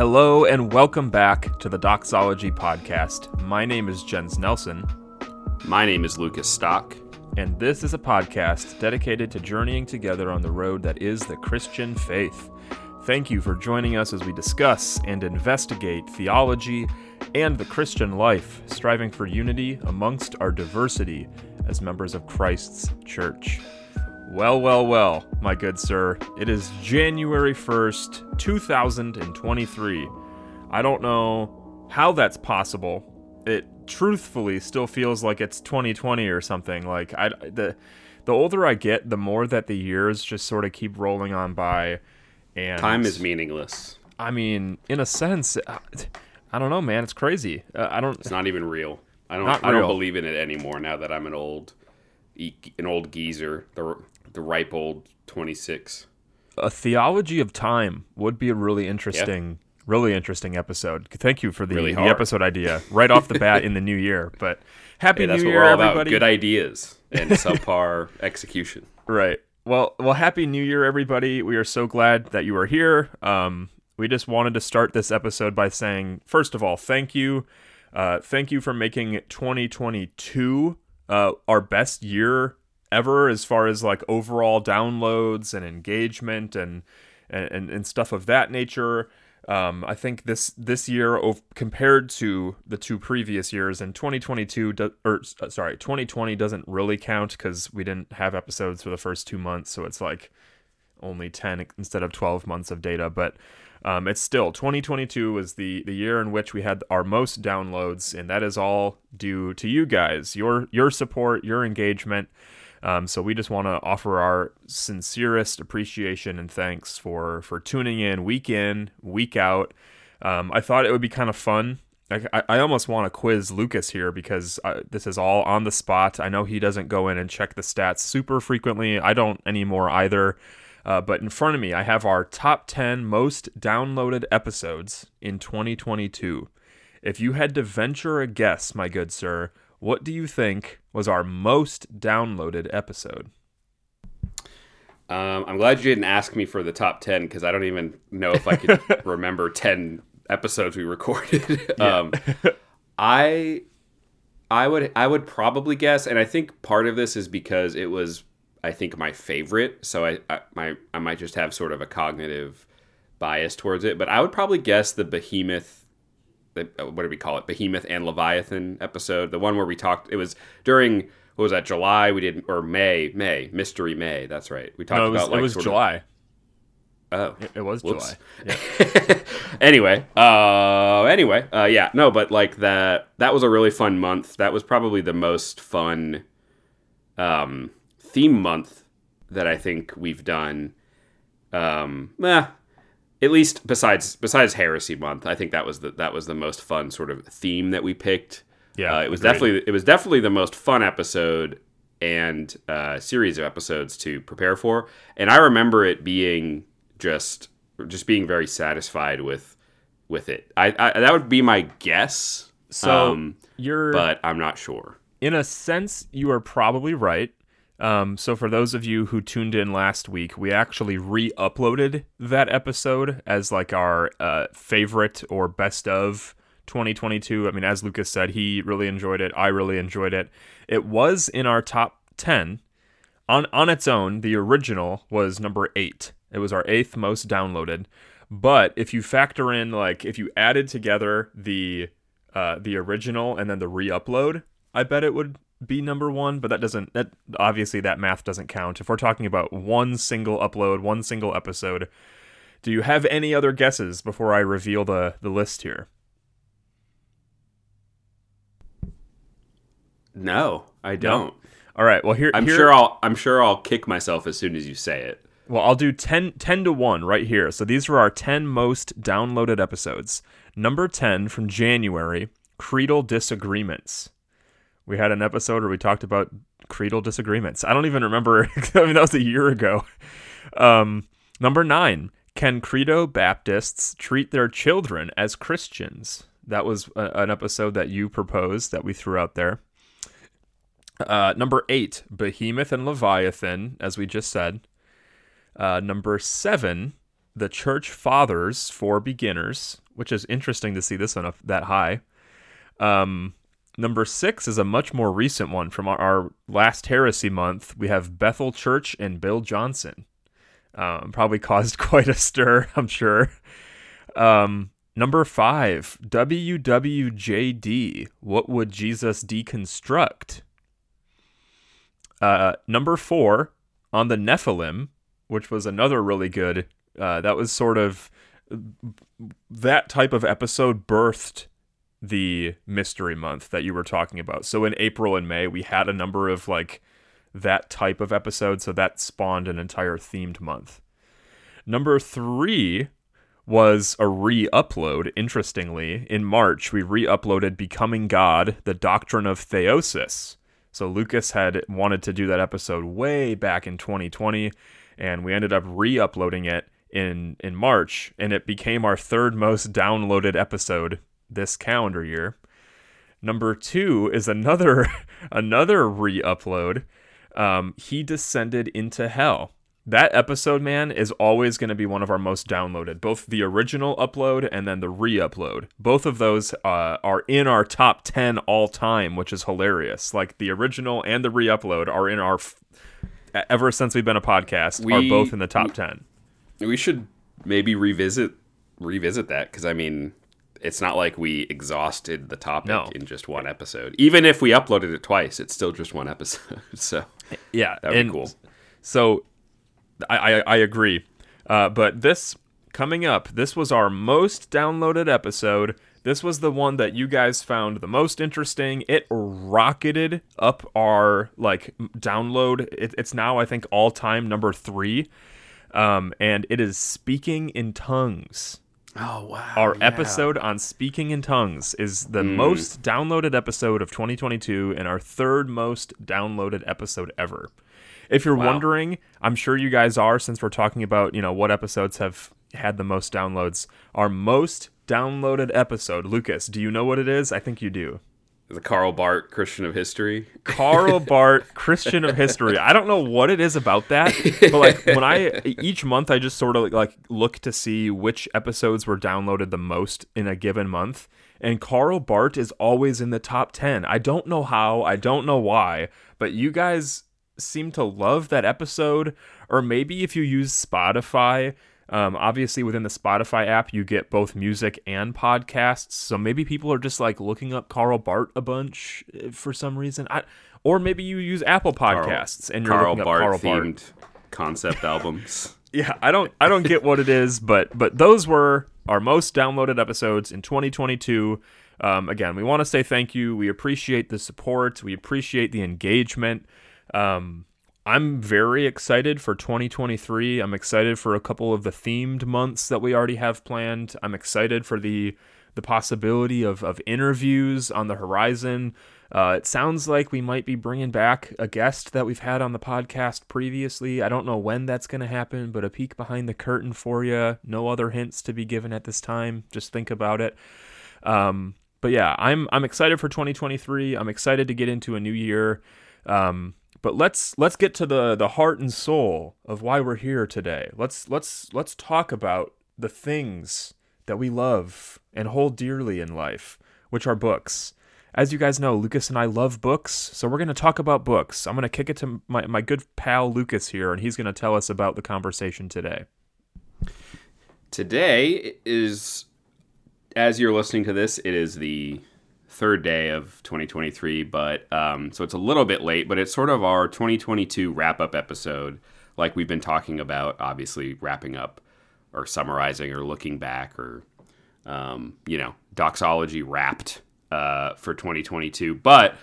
Hello and welcome back to the Doxology Podcast. My name is Jens Nelson, My name is Lucas Stock. and this is a podcast dedicated to journeying together on the road that is the Christian faith. Thank you for joining us as we discuss and investigate theology and the Christian life, striving for unity amongst our diversity as members of Christ's church. Well, well, well, my good sir. It is January 1st, 2023. I don't know how that's possible. It truthfully still feels like it's 2020 or something. Like I the the older I get, the more that the years just sort of keep rolling on by and Time is meaningless. I mean, in a sense, uh, I don't know, man, it's crazy. Uh, I don't It's not even real. I don't. I real. don't believe in it anymore now that I'm an old, an old geezer, the the ripe old twenty six. a theology of time would be a really interesting really interesting episode. Thank you for the, Really the episode idea right off the bat in the new year but happy Hey, that's new what year we're all about. everybody. Good ideas and subpar execution. right. Well well happy new year everybody. We are so glad that you are here. Um we just wanted to start this episode by saying first of all thank you. Uh thank you for making 2022 uh our best year ever as far as like overall downloads and engagement and and, and stuff of that nature. Um, I think this this year ov- compared to the two previous years in 2022 do, or uh, sorry 2020 doesn't really count because we didn't have episodes for the first two months, so it's like only 10 instead of 12 months of data but um, it's still 2022 was the the year in which we had our most downloads and that is all due to you guys your your support your engagement um, so we just want to offer our sincerest appreciation and thanks for for tuning in week in week out um, i thought it would be kind of fun I, I- I almost want to quiz Lucas here because uh, this is all on the spot. I know he doesn't go in and check the stats super frequently. I don't anymore either. Uh, but in front of me, I have our top 10 most downloaded episodes in 2022. If you had to venture a guess, my good sir, what do you think was our most downloaded episode? Um, I'm glad you didn't ask me for the top ten because I don't even know if I could remember ten episodes we recorded. um, I I would I would probably guess, and I think part of this is because it was I think my favorite, so I I, my, I might just have sort of a cognitive bias towards it, but I would probably guess the Behemoth. The, what do we call it? Behemoth and Leviathan episode, the one where we talked. It was during what was that? July we did or May? May Mystery May. That's right. We talked No, it was, about like it was July. Of, oh, It, it was Whoops. July. Yeah. anyway, uh, anyway, uh, yeah, no, but like that, that was a really fun month. That was probably the most fun, um, theme month that I think we've done. Um, eh, at least besides besides Heresy Month, I think that was the that was the most fun sort of theme that we picked. Yeah, uh, it was agreed. definitely it was definitely the most fun episode and uh, series of episodes to prepare for. And I remember it being just just being very satisfied with with it. I, I that would be my guess. So um, you're but I'm not sure. in a sense, you are probably right. Um, so, for those of you who tuned in last week, we actually re uploaded that episode as like our uh, favorite or best of 2022. I mean, as Lucas said, he really enjoyed it. I really enjoyed it. It was in our top 10. On, on its own, the original was number eight. It was our eighth most downloaded. But if you factor in, like, if you added together the uh, the original and then the re-upload, I bet it would be number one. But that doesn't. That obviously that math doesn't count. If we're talking about one single upload, one single episode, do you have any other guesses before I reveal the the list here? No, I don't. All right. Well, here I'm here- sure I'll I'm sure I'll kick myself as soon as you say it. Well, I'll do 10, 10 to 1 right here. So these were our 10 most downloaded episodes. Number 10 from January Creedal Disagreements. We had an episode where we talked about creedal disagreements. I don't even remember. I mean, that was a year ago. Um, number 9 Can Credo Baptists treat their children as Christians? That was a, an episode that you proposed that we threw out there. Uh, number eight, Behemoth and Leviathan, as we just said. Uh, number seven, the Church Fathers for beginners, which is interesting to see this one up that high. Um, number six is a much more recent one from our, last heresy month. We have Bethel Church and Bill Johnson. Um, probably caused quite a stir, I'm sure. Um, number five, WWJD. What would Jesus deconstruct? Uh, number four, on the Nephilim, which was another really good. Uh, that was sort of that type of episode birthed the mystery month that you were talking about. So in April and May, we had a number of like that type of episode, so that spawned an entire themed month. Number three was a re upload, interestingly. In March, we re uploaded Becoming God, the Doctrine of Theosis. So Lucas had wanted to do that episode way back in 2020, and we ended up re uploading it in, in March, and it became our third most downloaded episode this calendar year. Number two is another another re-upload. Um, he descended into hell. That episode, man, is always going to be one of our most downloaded. Both the original upload and then the re-upload. Both of those uh, are in our top ten all time, which is hilarious. Like the original and the re-upload are in our. F- ever since we've been a podcast, we, are both in the top ten. We should maybe revisit revisit that because I mean it's not like we exhausted the topic no. in just one episode. Even if we uploaded it twice, it's still just one episode. so yeah, that would be cool. So I I, I agree. Uh, but this coming up, this was our most downloaded episode. This was the one that you guys found the most interesting. It rocketed up our like download. It, it's now I think all time number three, um, and it is speaking in tongues. Oh wow! Our yeah. episode on speaking in tongues is the mm. most downloaded episode of 2022 and our third most downloaded episode ever. If you're wow. wondering, I'm sure you guys are since we're talking about, you know, what episodes have had the most downloads. Our most downloaded episode, Lucas, do you know what it is? I think you do the Karl Barth Christian of History. Karl Barth Christian of History. I don't know what it is about that, but like when I each month I just sort of like look to see which episodes were downloaded the most in a given month, and Karl Barth is always in the top 10. I don't know how, I don't know why, but you guys seem to love that episode or maybe if you use Spotify, um, obviously, within the Spotify app, you get both music and podcasts. So maybe people are just like looking up Carl Bart a bunch eh, for some reason. I, or maybe you use Apple Podcasts Carl, and you're Karl looking Barth up Karl themed Barth concept albums. yeah, I don't, I don't get what it is, but but those were our most downloaded episodes in 2022. Um, again, we want to say thank you. We appreciate the support. We appreciate the engagement. Um, I'm very excited for 2023. I'm excited for a couple of the themed months that we already have planned. I'm excited for the the possibility of, of interviews on the horizon. Uh, it sounds like we might be bringing back a guest that we've had on the podcast previously. I don't know when that's going to happen, but a peek behind the curtain for you. No other hints to be given at this time. Just think about it. Um, but yeah, I'm I'm excited for 2023. I'm excited to get into a new year. Um, but let's let's get to the the heart and soul of why we're here today. Let's let's let's talk about the things that we love and hold dearly in life, which are books. As you guys know, Lucas and I love books, so we're going to talk about books. I'm going to kick it to my, my good pal Lucas here, and he's going to tell us about the conversation today. Today is, as you're listening to this, it is the third day of 2023, but um, so it's a little bit late, but it's sort of our 2022 wrap up episode, like we've been talking about, obviously wrapping up or summarizing or looking back or, um, you know, doxology wrapped uh, for 2022. But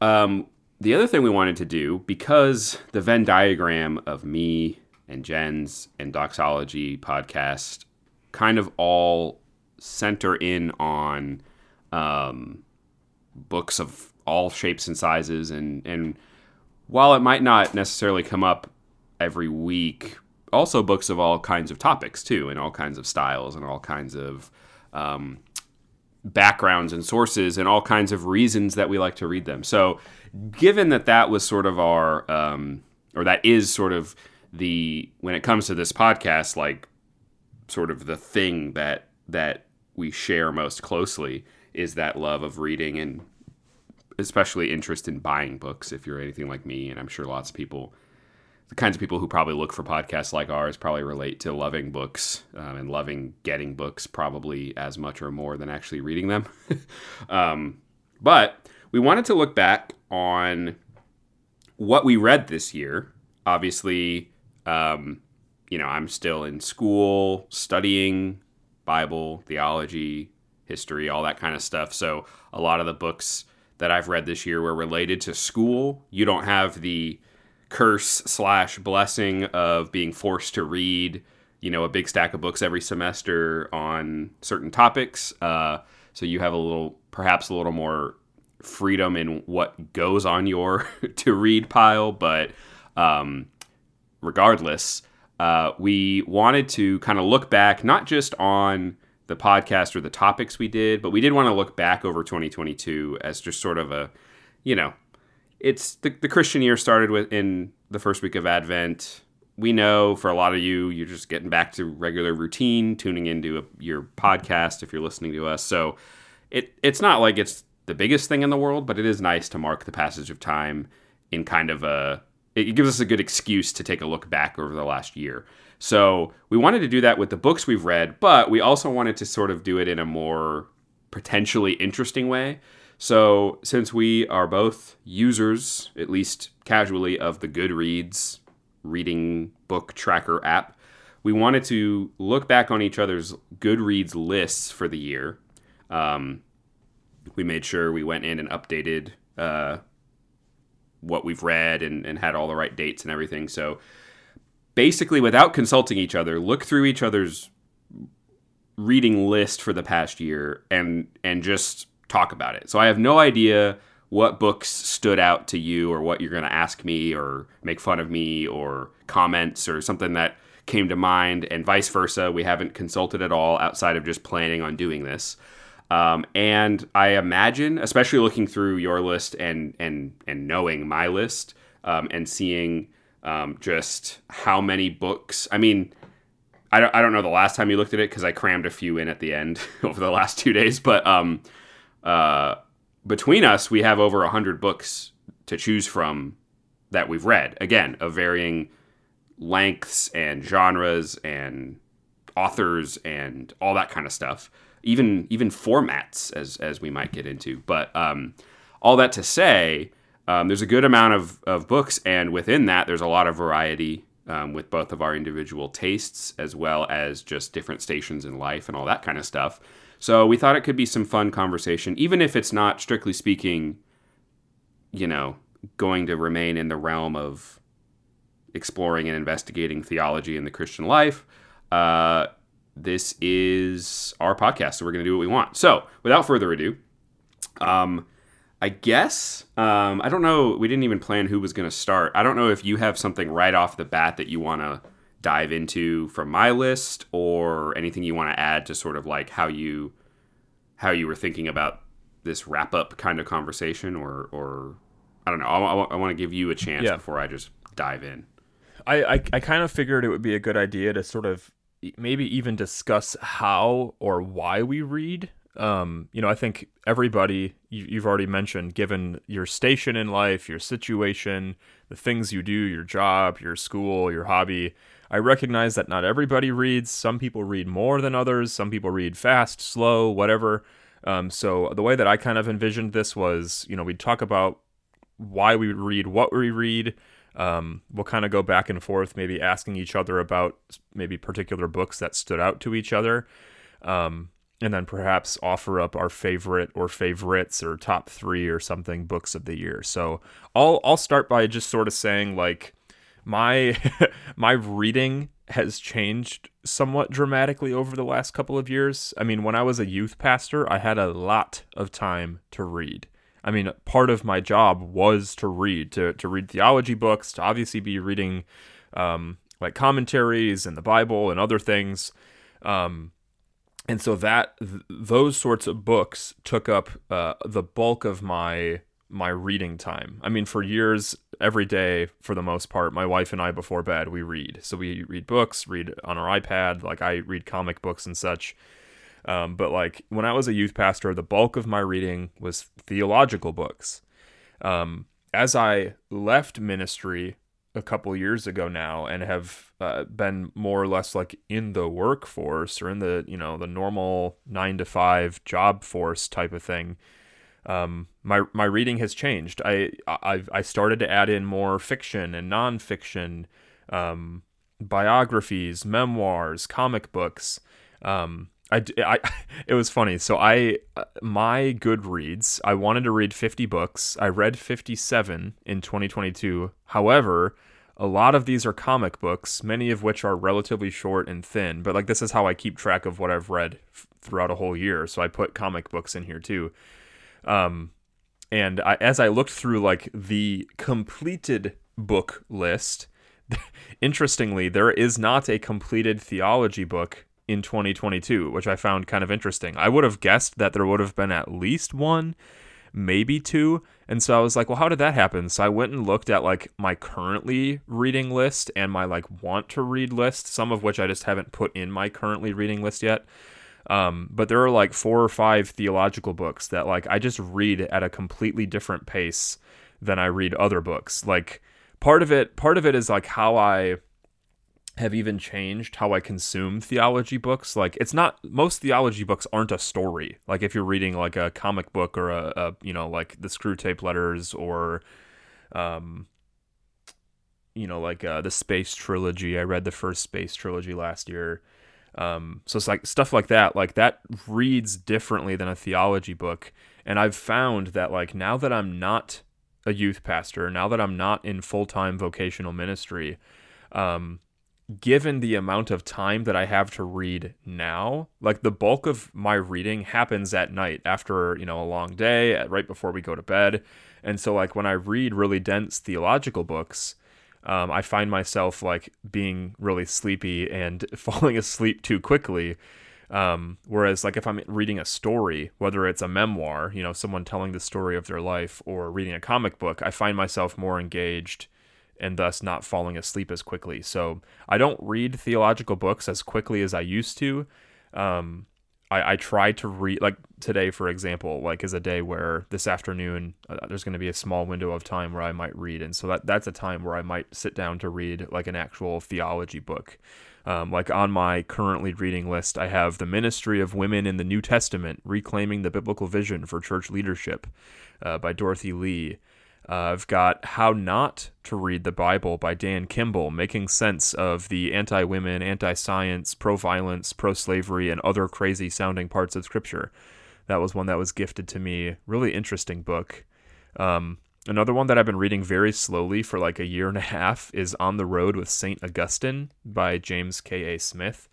um, the other thing we wanted to do, because the Venn diagram of me and Jens and doxology podcast kind of all center in on um, books of all shapes and sizes, and and while it might not necessarily come up every week, also books of all kinds of topics too, and all kinds of styles, and all kinds of um, backgrounds and sources, and all kinds of reasons that we like to read them. So, given that that was sort of our, um, or that is sort of the when it comes to this podcast, like sort of the thing that that we share most closely is that love of reading and especially interest in buying books if you're anything like me and i'm sure lots of people the kinds of people who probably look for podcasts like ours probably relate to loving books um, and loving getting books probably as much or more than actually reading them. Um, but we wanted to look back on what we read this year. Obviously um, you know i'm still in school studying bible theology history all that kind of stuff so a lot of the books that I've read this year were related to school. You don't have the curse slash blessing of being forced to read, you know, a big stack of books every semester on certain topics. Uh, so you have a little, perhaps a little more freedom in what goes on your to read pile. But um, regardless, uh, we wanted to kind of look back, not just on the podcast or the topics we did, but we did want to look back over 2022 as just sort of a, you know, it's the, the Christian year started with in the first week of Advent. We know for a lot of you, you're just getting back to regular routine, tuning into a, your podcast if you're listening to us. So it it's not like it's the biggest thing in the world, but it is nice to mark the passage of time in kind of a. It gives us a good excuse to take a look back over the last year. So we wanted to do that with the books we've read, but we also wanted to sort of do it in a more potentially interesting way. So since we are both users, at least casually, of the Goodreads reading book tracker app, we wanted to look back on each other's Goodreads lists for the year. Um, we made sure we went in and updated uh, what we've read and, and had all the right dates and everything. So basically without consulting each other, look through each other's reading list for the past year and and just talk about it. So I have no idea what books stood out to you or what you're going to ask me or make fun of me or comments or something that came to mind and vice versa. We haven't consulted at all outside of just planning on doing this. Um, and I imagine, especially looking through your list and and and knowing my list um, and seeing um, just how many books. I mean, I don't, I don't know the last time you looked at it because I crammed a few in at the end over the last two days, but um, uh, between us, we have over 100 books to choose from that we've read. Again, of varying lengths and genres and authors and all that kind of stuff. Even even formats as as we might get into. But um, all that to say, um, there's a good amount of, of books, and within that, there's a lot of variety um, with both of our individual tastes as well as just different stations in life and all that kind of stuff. So we thought it could be some fun conversation, even if it's not strictly speaking, you know, going to remain in the realm of exploring and investigating theology in the Christian life. Uh, this is our podcast, so we're going to do what we want. So without further ado, um, I guess. Um, I don't know. We didn't even plan who was going to start. I don't know if you have something right off the bat that you want to dive into from my list, or anything you want to add to sort of like how you how you were thinking about this wrap up kind of conversation, or or I don't know. I, I, I want to give you a chance yeah. before I just dive in. I, I I kind of figured it would be a good idea to sort of maybe even discuss how or why we read um, you know, I think everybody you, have already mentioned, given your station in life, your situation, the things you do, your job, your school, your hobby, I recognize that not everybody reads. Some people read more than others. Some people read fast, slow, whatever. Um, so the way that I kind of envisioned this was, you know, we'd talk about why we read, what we read. Um, we'll kind of go back and forth, maybe asking each other about maybe particular books that stood out to each other. Um, and then perhaps offer up our favorite or favorites or top three or something books of the year. So I'll I'll start by just sort of saying like my my reading has changed somewhat dramatically over the last couple of years. I mean, when I was a youth pastor, I had a lot of time to read. I mean, part of my job was to read, to to read theology books, to obviously be reading um, like commentaries and the Bible and other things. Um, and so that th- those sorts of books took up uh, the bulk of my my reading time. I mean, for years, every day, for the most part, my wife and I before bed we read. So we read books, read on our iPad. Like I read comic books and such. Um, but like when I was a youth pastor, the bulk of my reading was theological books. Um, as I left ministry a couple years ago now and have uh, been more or less like in the workforce or in the you know the normal nine to five job force type of thing um, my my reading has changed. I, I i started to add in more fiction and nonfiction um, biographies memoirs comic books. Um, I, I it was funny. So i uh, my goodreads i wanted to read 50 books. I read 57 in 2022 however a lot of these are comic books, many of which are relatively short and thin. But like this is how I keep track of what I've read f- throughout a whole year. So I put comic books in here too. Um, and I, as I looked through like the completed book list, interestingly, there is not a completed theology book in 2022, which I found kind of interesting. I would have guessed that there would have been at least one, maybe two. And so I was like, well, how did that happen? So I went and looked at like my currently reading list and my like want to read list, some of which I just haven't put in my currently reading list yet. Um, but there are like four or five theological books that like I just read at a completely different pace than I read other books. Like part of it, part of it is like how I have even changed how I consume theology books. Like it's not most theology books aren't a story. Like if you're reading like a comic book or a, a you know like the Screwtape Letters or um you know like uh, the Space trilogy. I read the first Space trilogy last year. Um, so it's like stuff like that. Like that reads differently than a theology book. And I've found that like now that I'm not a youth pastor, now that I'm not in full time vocational ministry, um, given the amount of time that I have to read now, like the bulk of my reading happens at night after, you know, a long day, right before we go to bed. And so, like, when I read really dense theological books, um, I find myself like being really sleepy and falling asleep too quickly. Um, whereas, like, if I'm reading a story, whether it's a memoir, you know, someone telling the story of their life, or reading a comic book, I find myself more engaged and thus not falling asleep as quickly. So I don't read theological books as quickly as I used to. Um, I, I try to read, like today, for example, like is a day where this afternoon uh, there's going to be a small window of time where I might read. And so that, that's a time where I might sit down to read like an actual theology book. Um, like on my currently reading list, I have The Ministry of Women in the New Testament Reclaiming the Biblical Vision for Church Leadership uh, by Dorothy Lee. Uh, I've got How Not to Read the Bible by Dan Kimball, making sense of the anti women, anti science, pro violence, pro slavery, and other crazy sounding parts of Scripture. That was one that was gifted to me. Really interesting book. Um, another one that I've been reading very slowly for like a year and a half is On the Road with St. Augustine by James K.A. Smith.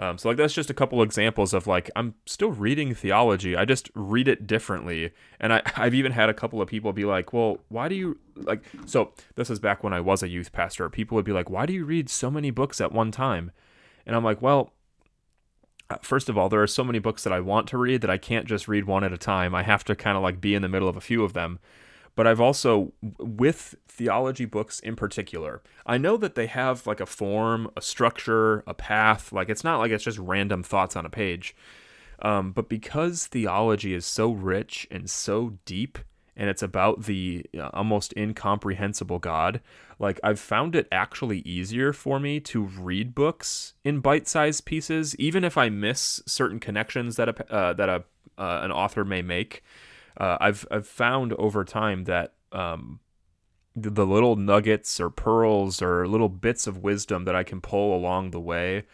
Um, so like that's just a couple examples of like I'm still reading theology. I just read it differently. And I, I've even had a couple of people be like, well, why do you like so this is back when I was a youth pastor. People would be like, why do you read so many books at one time? And I'm like, well, uh, first of all, there are so many books that I want to read that I can't just read one at a time. I have to kind of like be in the middle of a few of them but I've also with theology books in particular. I know that they have like a form, a structure, a path. Like it's not like it's just random thoughts on a page. Um, but because theology is so rich and so deep, and it's about the uh, almost incomprehensible God, like I've found it actually easier for me to read books in bite-sized pieces, even if I miss certain connections that a uh, that a uh, an author may make uh, I've I've found over time that um, the, the, little nuggets or pearls or little bits of wisdom that I can pull along the way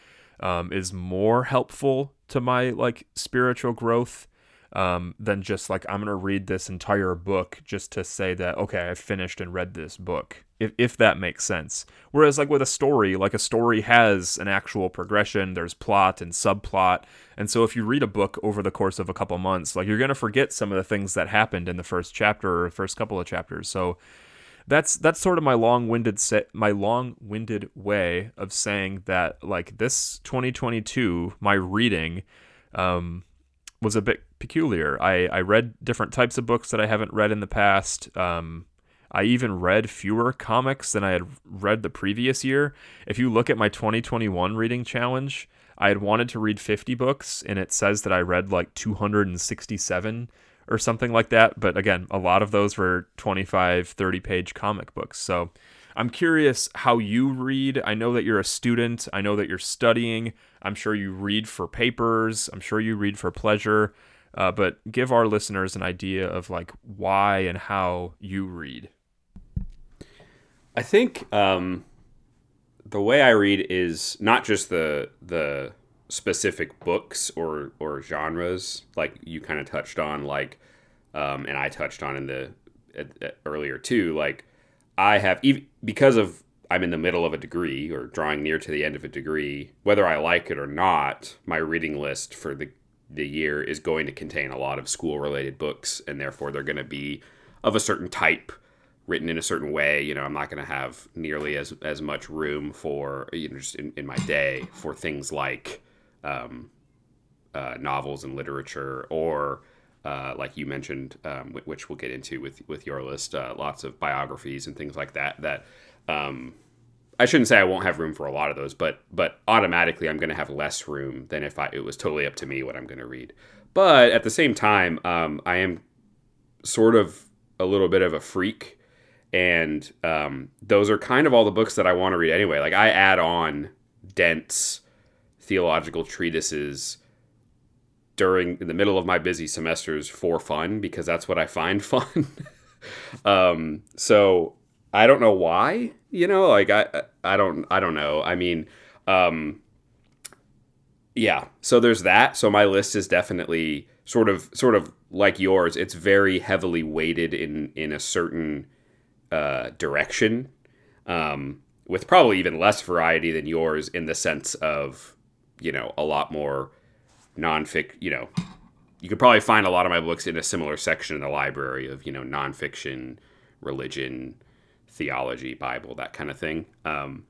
um, is more helpful to my like spiritual growth um, than just like I'm gonna read this entire book just to say that okay I finished and read this book if if that makes sense. Whereas like with a story, like a story has an actual progression, there's plot and subplot, and so if you read a book over the course of a couple months, like you're gonna forget some of the things that happened in the first chapter or first couple of chapters. So that's that's sort of my long-winded set my long-winded way of saying that like this 2022 my reading um was a bit peculiar. I, I read different types of books that I haven't read in the past. Um, I even read fewer comics than I had read the previous year. If you look at my 2021 reading challenge, I had wanted to read 50 books, and it says that I read like 267 or something like that. But again, a lot of those were 25, 30 page comic books. So I'm curious how you read. I know that you're a student, I know that you're studying. I'm sure you read for papers, I'm sure you read for pleasure. Uh, but give our listeners an idea of like why and how you read. I think um, the way I read is not just the the specific books or or genres like you kind of touched on like um, and I touched on in the earlier too like I have even because of I'm in the middle of a degree or drawing near to the end of a degree whether I like it or not my reading list for the the year is going to contain a lot of school related books and therefore they're going to be of a certain type written in a certain way. You know i'm not going to have nearly as as much room for you know just in, in my day for things like um, uh, novels and literature or uh, like you mentioned um, which we'll get into with with your list uh, lots of biographies and things like that that um, I shouldn't say I won't have room for a lot of those, but but automatically I'm going to have less room than if I, it was totally up to me what I'm going to read. But at the same time, um, I am sort of a little bit of a freak and um, those are kind of all the books that I want to read anyway. Like I add on dense theological treatises during in the middle of my busy semesters for fun because that's what I find fun. um, so I don't know why, you know, like I I don't I don't know. I mean, um, yeah. So there's that. So my list is definitely sort of sort of like yours. It's very heavily weighted in in a certain uh, direction, um, with probably even less variety than yours in the sense of, you know, a lot more nonfic. You know, you could probably find a lot of my books in a similar section in the library of you know nonfiction, religion, theology, Bible, that kind of thing. Um,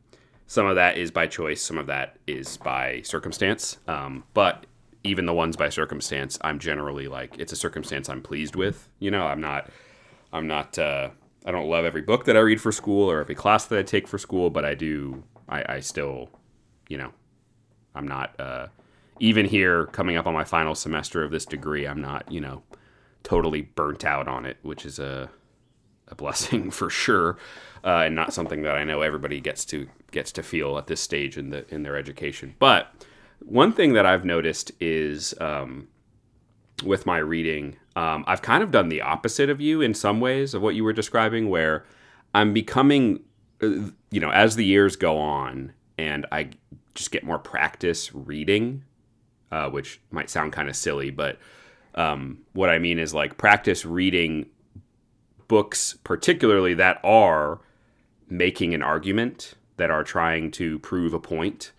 some of that is by choice, some of that is by circumstance. Um, but even the ones by circumstance, I'm generally like it's a circumstance I'm pleased with. You know, I'm not, I'm not. Uh, I don't love every book that I read for school or every class that I take for school, but I do. I, I still, you know, I'm not uh, even here coming up on my final semester of this degree. I'm not, you know, totally burnt out on it, which is a a blessing for sure, uh, and not something that I know everybody gets to gets to feel at this stage in the in their education. But one thing that I've noticed is um, with my reading, um, I've kind of done the opposite of you in some ways of what you were describing, where I'm becoming, uh, you know, as the years go on and I just get more practice reading, uh, which might sound kind of silly, but um, what I mean is like practice reading books, particularly that are making an argument, that are trying to prove a point,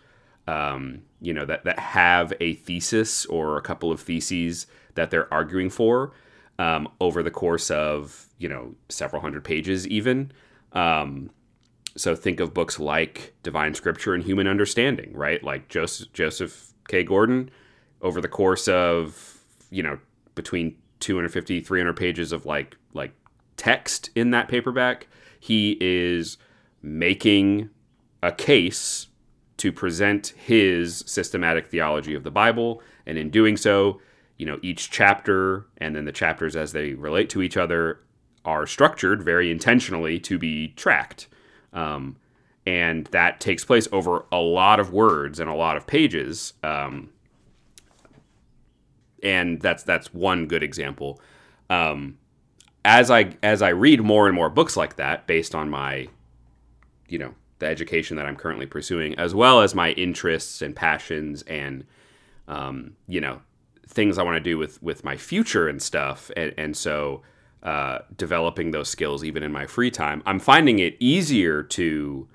um, you know, that, that have a thesis or a couple of theses that they're arguing for um, over the course of you know several hundred pages even. Um, so think of books like divine scripture and human understanding right? Like joseph joseph k. Gordon over the course of you know between 250 300 pages of like like text in that paperback. He is making a case to present his systematic theology of the bible and in doing so you know each chapter and then the chapters as they relate to each other are structured very intentionally to be tracked. Um, and that takes place over a lot of words and a lot of pages. Um, and that's that's one good example. Um, as i as i read more and more books like that based on my you know the education that i'm currently pursuing as well as my interests and passions and um, you know things I want to do with with my future and stuff, and, and so uh, developing those skills even in my free time, I'm finding it easier to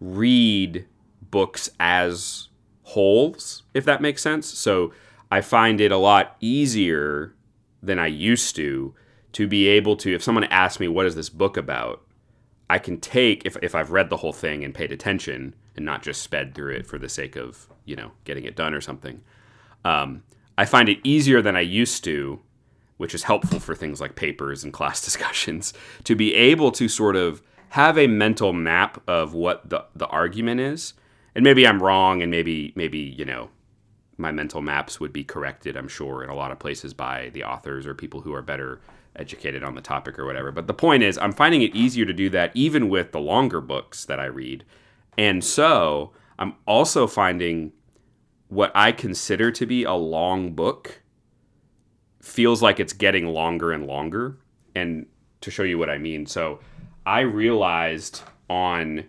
read books as wholes, if that makes sense. So I find it a lot easier than I used to to be able to, if someone asks me, what is this book about? I can take, if, if I've read the whole thing and paid attention and not just sped through it for the sake of, you know, getting it done or something. Um, I find it easier than I used to, which is helpful for things like papers and class discussions, to be able to sort of have a mental map of what the, the argument is. And maybe I'm wrong, and maybe maybe you know my mental maps would be corrected. I'm sure in a lot of places by the authors or people who are better educated on the topic or whatever. But the point is, I'm finding it easier to do that even with the longer books that I read. And so I'm also finding what I consider to be a long book feels like it's getting longer and longer. And to show you what I mean, so I realized on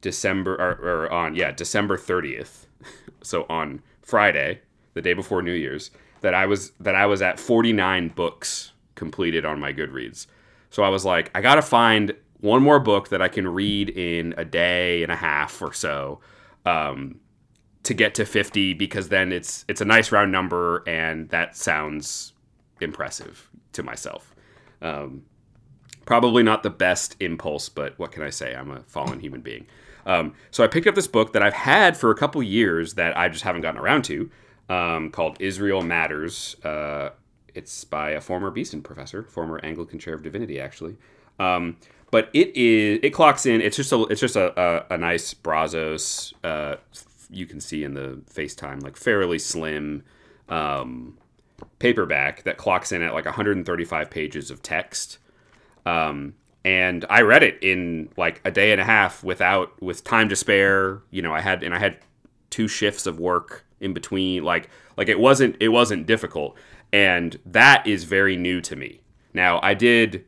December or, or on yeah December 30th, so on Friday, the day before New Year's, that I was that I was at 49 books completed on my Goodreads. So I was like, I gotta find one more book that I can read in a day and a half or so. Um, to get to 50 because then it's it's a nice round number and that sounds impressive to myself. Um, probably not the best impulse, but what can I say? I'm a fallen human being. Um, so I picked up this book that I've had for a couple years that I just haven't gotten around to, um, called Israel Matters. Uh, it's by a former Beeson professor, former Anglican chair of divinity, actually. Um, but it is it clocks in. It's just a it's just a, a, a nice Brazos. Uh, you can see in the FaceTime like fairly slim um, paperback that clocks in at like 135 pages of text. Um, and I read it in like a day and a half without with time to spare. You know, I had and I had two shifts of work in between. Like like it wasn't it wasn't difficult, and that is very new to me. Now I did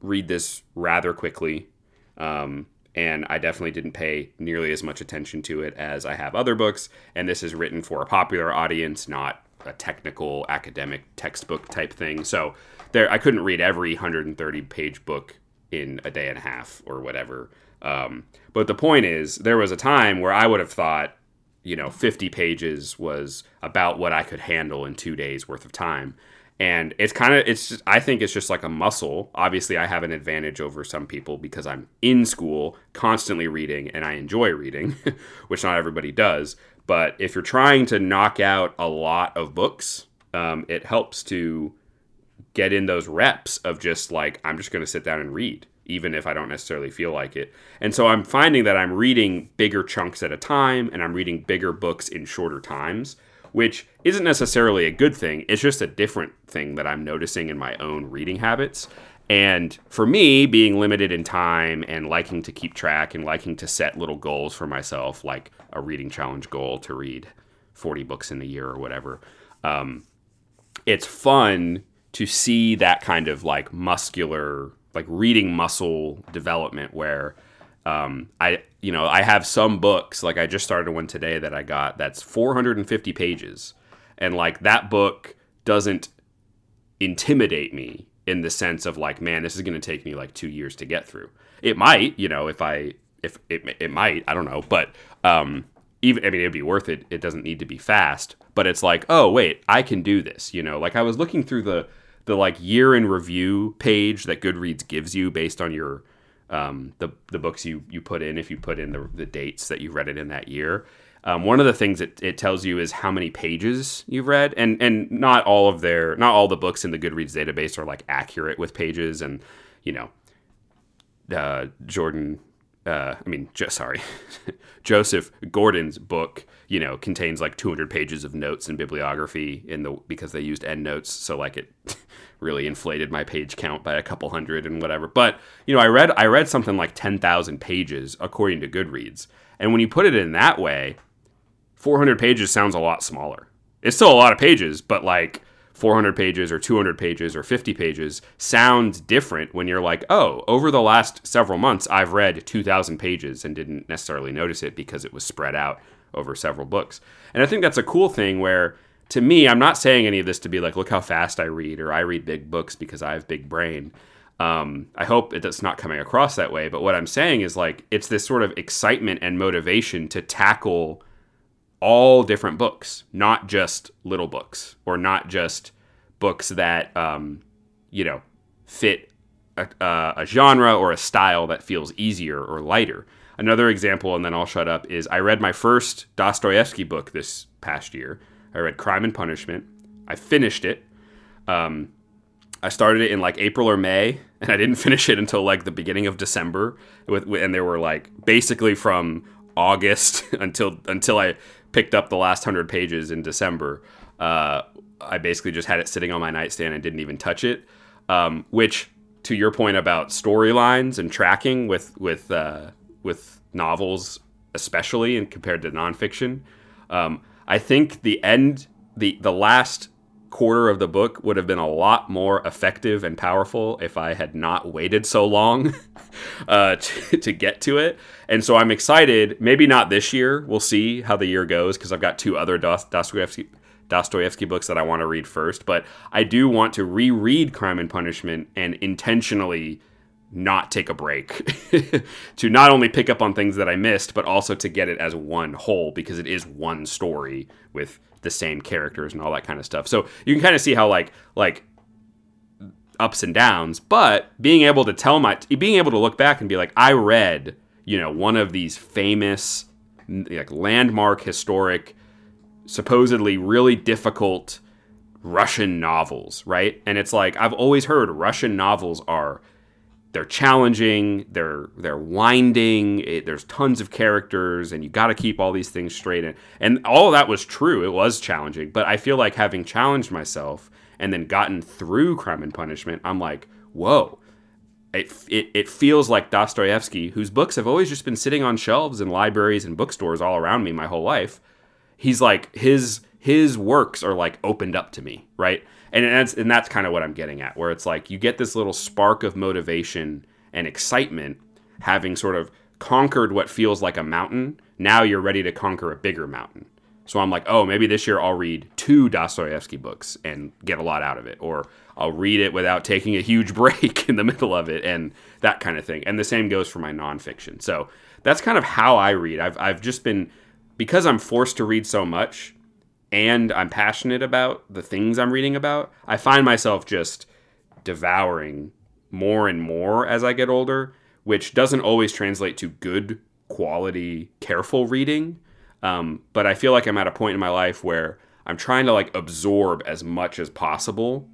read this rather quickly, um, and I definitely didn't pay nearly as much attention to it as I have other books. And this is written for a popular audience, not a technical academic textbook type thing. So there, I couldn't read every 130 page book in a day and a half or whatever. Um, but the point is, there was a time where I would have thought, you know, 50 pages was about what I could handle in two days worth of time. And it's kind of, it's, just, I think it's just like a muscle. Obviously, I have an advantage over some people because I'm in school, constantly reading, and I enjoy reading, which not everybody does. But if you're trying to knock out a lot of books, um, it helps to get in those reps of just like, I'm just going to sit down and read, even if I don't necessarily feel like it. And so I'm finding that I'm reading bigger chunks at a time and I'm reading bigger books in shorter times, which isn't necessarily a good thing. It's just a different thing that I'm noticing in my own reading habits. And for me, being limited in time and liking to keep track and liking to set little goals for myself, like a reading challenge goal to read 40 books in a year or whatever, um, it's fun to see that kind of like muscular, like reading muscle development where um, I, you know, I have some books, like I just started one today that I got that's 450 pages. And like that book doesn't intimidate me in the sense of like, man, this is going to take me like two years to get through. It might, you know, if I, if it, it might, I don't know, but um, even, I mean, it'd be worth it. It doesn't need to be fast, but it's like, oh, wait, I can do this, you know, like I was looking through the, the like year in review page that Goodreads gives you based on your um, the the books you you put in if you put in the, the dates that you read it in that year. Um, one of the things it, it tells you is how many pages you've read, and and not all of their not all the books in the Goodreads database are like accurate with pages, and you know, uh, Jordan uh, I mean, jo- sorry, Joseph Gordon's book, you know, contains like 200 pages of notes and bibliography in the because they used endnotes, so like it really inflated my page count by a couple hundred and whatever. But you know, I read I read something like 10,000 pages according to Goodreads, and when you put it in that way, 400 pages sounds a lot smaller. It's still a lot of pages, but like 400 pages or 200 pages or 50 pages sounds different when you're like, oh, over the last several months, I've read 2,000 pages and didn't necessarily notice it because it was spread out over several books. And I think that's a cool thing where, to me, I'm not saying any of this to be like, look how fast I read or I read big books because I have big brain. Um, I hope it's not coming across that way. But what I'm saying is like, it's this sort of excitement and motivation to tackle all different books, not just little books or not just books that um, you know fit a, uh, a, genre or a style that feels easier or lighter. Another example, and then I'll shut up, is I read my first Dostoevsky book this past year. I read Crime and Punishment. I finished it. Um, I started it in like April or May, and I didn't finish it until like the beginning of December. With, with and there were like basically from August until until I picked up the last hundred pages in December. Uh, I basically just had it sitting on my nightstand and didn't even touch it. Um, which, to your point about storylines and tracking with with uh, with novels, especially and compared to nonfiction, um, I think the end, the the last quarter of the book would have been a lot more effective and powerful if I had not waited so long uh, to, to, get to it. And so I'm excited. Maybe not this year. We'll see how the year goes because I've got two other Dostoevsky Dostoevsky books that I want to read first. But I do want to reread Crime and Punishment and intentionally not take a break to not only pick up on things that I missed, but also to get it as one whole because it is one story with the same characters and all that kind of stuff. So you can kind of see how like like ups and downs, but being able to tell my being able to look back and be like, I read, you know, one of these famous like landmark historic supposedly really difficult Russian novels, right? And it's like I've always heard Russian novels are they're challenging, they're they're winding. It, there's tons of characters, and you got to keep all these things straight. And and all of that was true. It was challenging, but I feel like having challenged myself and then gotten through Crime and Punishment, I'm like, whoa. It, it, it feels like Dostoevsky, whose books have always just been sitting on shelves in libraries and bookstores all around me my whole life. He's like his his works are like opened up to me, right? And that's and that's kind of what I'm getting at, where it's like you get this little spark of motivation and excitement, having sort of conquered what feels like a mountain. Now you're ready to conquer a bigger mountain. So I'm like, oh, maybe this year I'll read two Dostoevsky books and get a lot out of it, or I'll read it without taking a huge break in the middle of it, and that kind of thing. And the same goes for my nonfiction. So that's kind of how I read. I've I've just been because I'm forced to read so much and I'm passionate about the things I'm reading about, I find myself just devouring more and more as I get older, which doesn't always translate to good quality, careful reading. Um, but I feel like I'm at a point in my life where I'm trying to like absorb as much as possible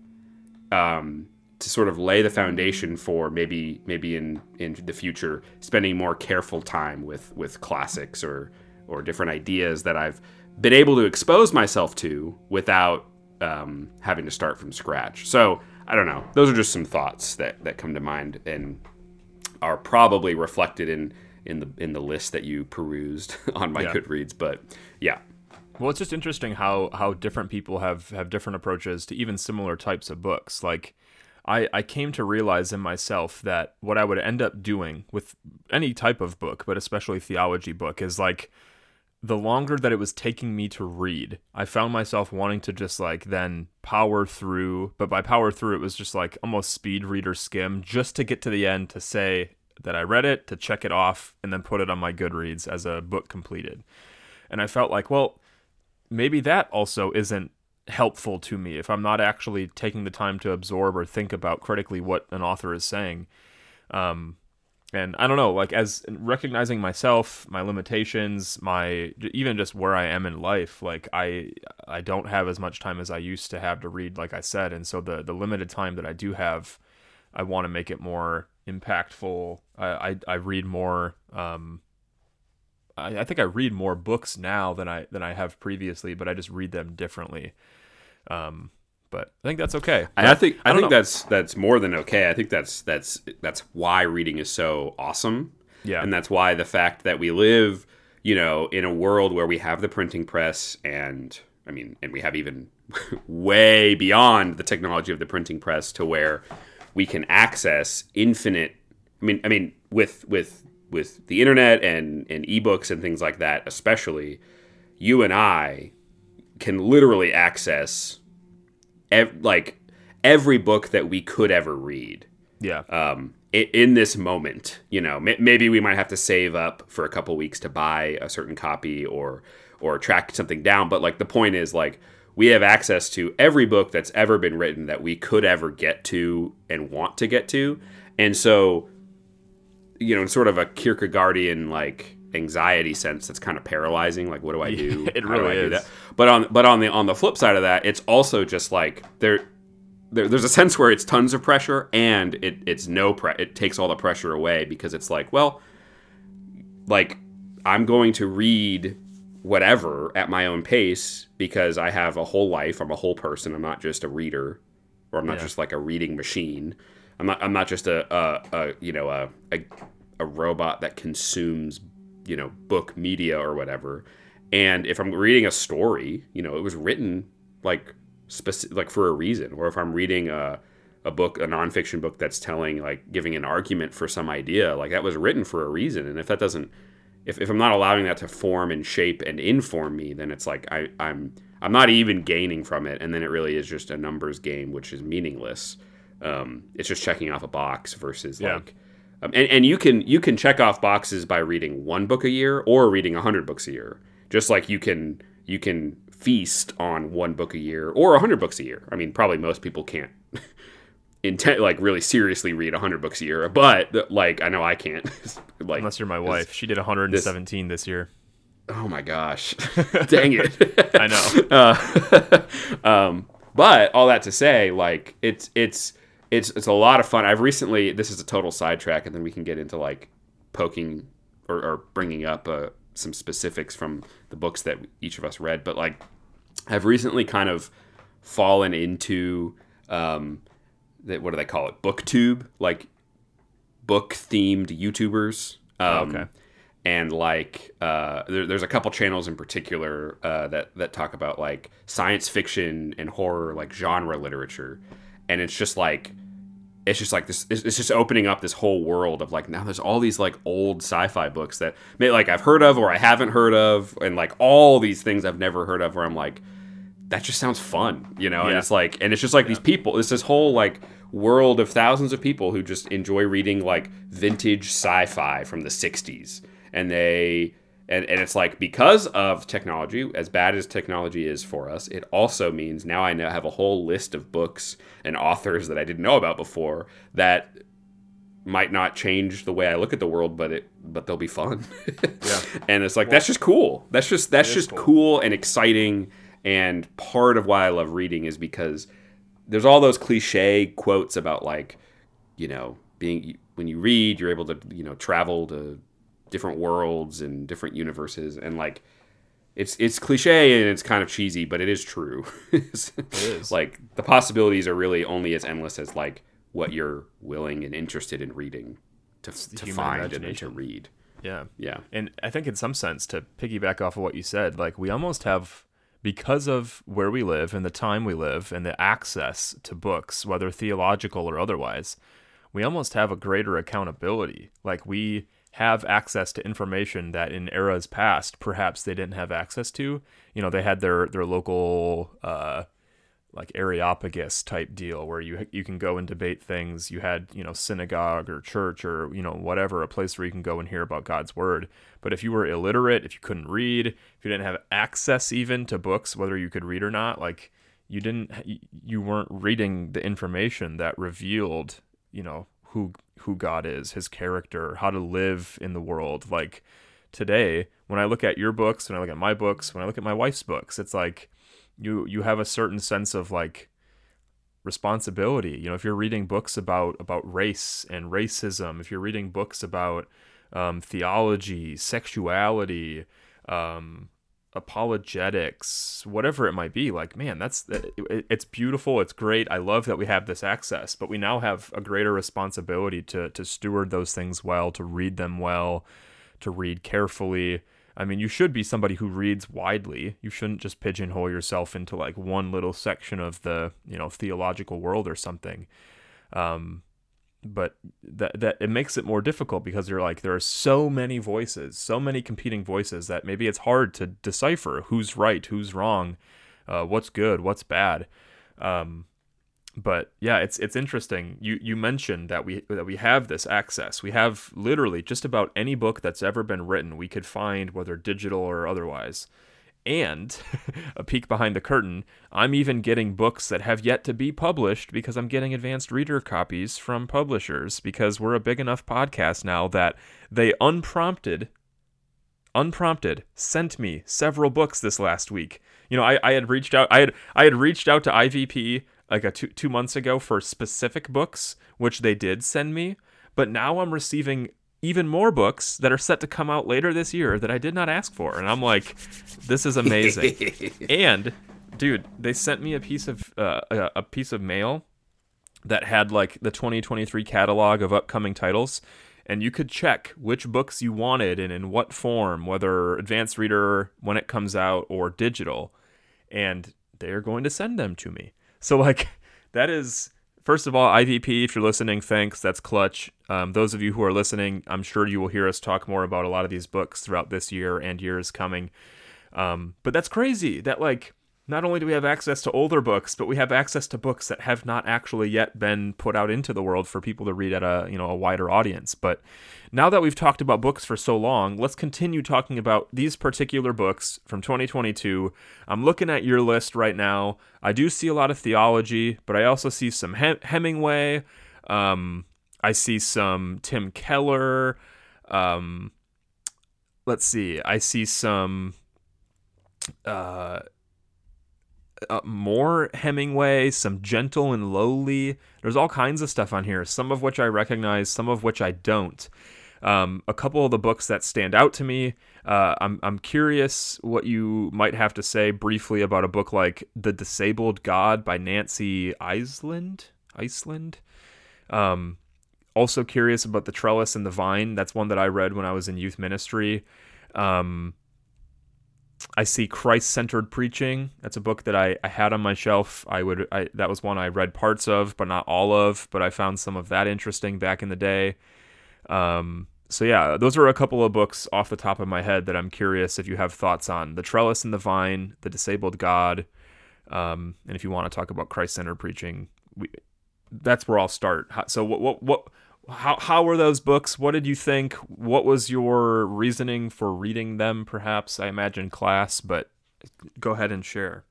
um, to sort of lay the foundation for maybe maybe in in the future spending more careful time with with classics or or different ideas that I've been able to expose myself to without um, having to start from scratch. So I don't know. Those are just some thoughts that, that come to mind and are probably reflected in in the in the list that you perused on my yeah. Goodreads. But yeah. Well, it's just interesting how how different people have have different approaches to even similar types of books. Like I, I came to realize in myself that what I would end up doing with any type of book, but especially theology book, is like the longer that it was taking me to read, I found myself wanting to just like then power through. But by power through, it was just like almost speed reader skim just to get to the end to say that I read it, to check it off, and then put it on my Goodreads as a book completed. And I felt like, well, maybe that also isn't helpful to me if I'm not actually taking the time to absorb or think about critically what an author is saying. Um, and I don't know, like as recognizing myself, my limitations, my even just where I am in life, like I I don't have as much time as I used to have to read, like I said, and so the the limited time that I do have, I want to make it more impactful. I I, I read more. Um, I, I think I read more books now than I than I have previously, but I just read them differently. Um, but I think that's okay. I, I think I, I think know. that's that's more than okay. I think that's that's that's why reading is so awesome. Yeah, and that's why the fact that we live, you know, in a world where we have the printing press, and I mean, and we have even way beyond the technology of the printing press to where we can access infinite. I mean, I mean, with with with the internet and and ebooks and things like that, especially, you and I can literally access ev- like every book that we could ever read. Yeah. Um, in this moment, you know, maybe we might have to save up for a couple weeks to buy a certain copy or or track something down. But like the point is, like we have access to every book that's ever been written that we could ever get to and want to get to, and so you know, in sort of a Kierkegaardian like anxiety sense that's kind of paralyzing. Like, what do I do? it really do do is. that? But on but on the on the flip side of that, it's also just like there. There, there's a sense where it's tons of pressure and it, it's no pre- it takes all the pressure away because it's like well like i'm going to read whatever at my own pace because i have a whole life i'm a whole person i'm not just a reader or i'm not Yeah. just like a reading machine i'm not i'm not just a, a, a you know a, a a robot that consumes you know book media or whatever. And if i'm reading a story you know it was written like specific like for a reason. Or if i'm reading a a book a nonfiction book that's telling like giving an argument for some idea like that was written for a reason. And if that doesn't if, if i'm not allowing that to form and shape and inform me then it's like I, i'm i'm not even gaining from it. And then it really is just a numbers game which is meaningless. Um, it's just checking off a box versus Yeah. like um, and, and you can you can check off boxes by reading one book a year or reading 100 books a year. Just like you can you can feast on one book a year or 100 books a year. I mean probably most people can't intent like really seriously read 100 books a year but like i know i can't. Like Unless you're my wife, she did 117 this year. oh my gosh. Dang it. I know. uh, um, but all that to say, like it's it's it's it's a lot of fun. I've recently this is a total sidetrack, and then we can get into like poking or, or bringing up uh, some specifics from the books that each of us read. But like I've recently kind of fallen into um, that what do they call it? Booktube, like book themed YouTubers. Um, okay. and like uh, there, there's a couple channels in particular uh, that that talk about like science fiction and horror like genre literature and it's just like it's just like this it's just opening up this whole world of like now there's all these like old sci-fi books that may like I've heard of or I haven't heard of and like all these things I've never heard of where I'm like that just sounds fun, you know? And it's like, and it's just like these people, it's this whole like world of thousands of people who just enjoy reading like vintage sci fi from the 60s. And they, and, and it's like because of technology, as bad as technology is for us, it also means now I now have a whole list of books and authors that I didn't know about before that might not change the way I look at the world, but it but they'll be fun. Yeah. And it's like that's just cool. That's just that's just cool. cool. and exciting. And part of why I love reading is because there's all those cliche quotes about like, you know, being when you read, you're able to you know travel to different worlds and different universes, and like it's it's cliche and it's kind of cheesy, but it is true. it is. Like the possibilities are really only as endless as like what you're willing and interested in reading to, to find and to read. Yeah. Yeah. And I think in some sense, to piggyback off of what you said, like we almost have, because of where we live and the time we live and the access to books, whether theological or otherwise, we almost have a greater accountability. Like we have access to information that in eras past, perhaps they didn't have access to. You know, they had their their local. Uh, like Areopagus type deal where you you can go and debate things. You had you know synagogue or church or you know whatever a place where you can go and hear about God's word. But if you were illiterate, if you couldn't read, if you didn't have access even to books, whether you could read or not, like you didn't you weren't reading the information that revealed you know who who God is, His character, how to live in the world. Like today, when I look at your books, when I look at my books, when I look at my wife's books, it's like you you have a certain sense of like responsibility you know if you're reading books about about race and racism if you're reading books about um, theology sexuality um, apologetics whatever it might be like man that's it's beautiful it's great i love that we have this access but we now have a greater responsibility to to steward those things well to read them well to read carefully I mean, you should be somebody who reads widely. You shouldn't just pigeonhole yourself into like one little section of the, you know, theological world or something. Um, but that that it makes it more difficult because you're like there are so many voices, so many competing voices that maybe it's hard to decipher who's right, who's wrong, uh, what's good, what's bad. Um, but yeah, it's it's interesting. You you mentioned that we that we have this access. We have literally just about any book that's ever been written. We could find whether digital or otherwise. And a peek behind the curtain, I'm even getting books that have yet to be published because I'm getting advanced reader copies from publishers because we're a big enough podcast now that they unprompted unprompted, sent me several books this last week. You know, I, I had reached out I had I had reached out to IVP like a two two months ago for specific books, which they did send me. But now I'm receiving even more books that are set to come out later this year that I did not ask for, and I'm like, this is amazing. and dude, they sent me a piece of uh, a piece of mail that had like the 2023 catalog of upcoming titles and you could check which books you wanted and in what form, whether advanced reader when it comes out or digital, and they're going to send them to me. So like that is first of all IVP. If you're listening, thanks. That's clutch. Um, those of you who are listening, I'm sure you will hear us talk more about a lot of these books throughout this year and years coming. Um, but that's crazy that like not only do we have access to older books, but we have access to books that have not actually yet been put out into the world for people to read at a you know a wider audience. But now that we've talked about books for so long, let's continue talking about these particular books from 2022. I'm looking at your list right now. I do see a lot of theology, but I also see some Hem- Hemingway. Um, I see some Tim Keller. Um, let's see. I see some. Uh, uh, more Hemingway, some gentle and lowly. There's all kinds of stuff on here, some of which I recognize, some of which I don't. Um, a couple of the books that stand out to me. Uh, I'm I'm curious what you might have to say briefly about a book like The Disabled God by Nancy Eiesland. Iceland. Um, also curious about The Trellis and the Vine. That's one that I read when I was in youth ministry. Um, I see Christ centered preaching. That's a book that I, I had on my shelf. I would I, that was one I read parts of, but not all of. But I found some of that interesting back in the day. Um, so yeah, those are a couple of books off the top of my head that I'm curious if you have thoughts on: The Trellis and the Vine, The Disabled God, um, and if you want to talk about Christ centered preaching, we, that's where I'll start. So what what what how how were those books? What did you think? What was your reasoning for reading them? Perhaps I imagine class, but go ahead and share.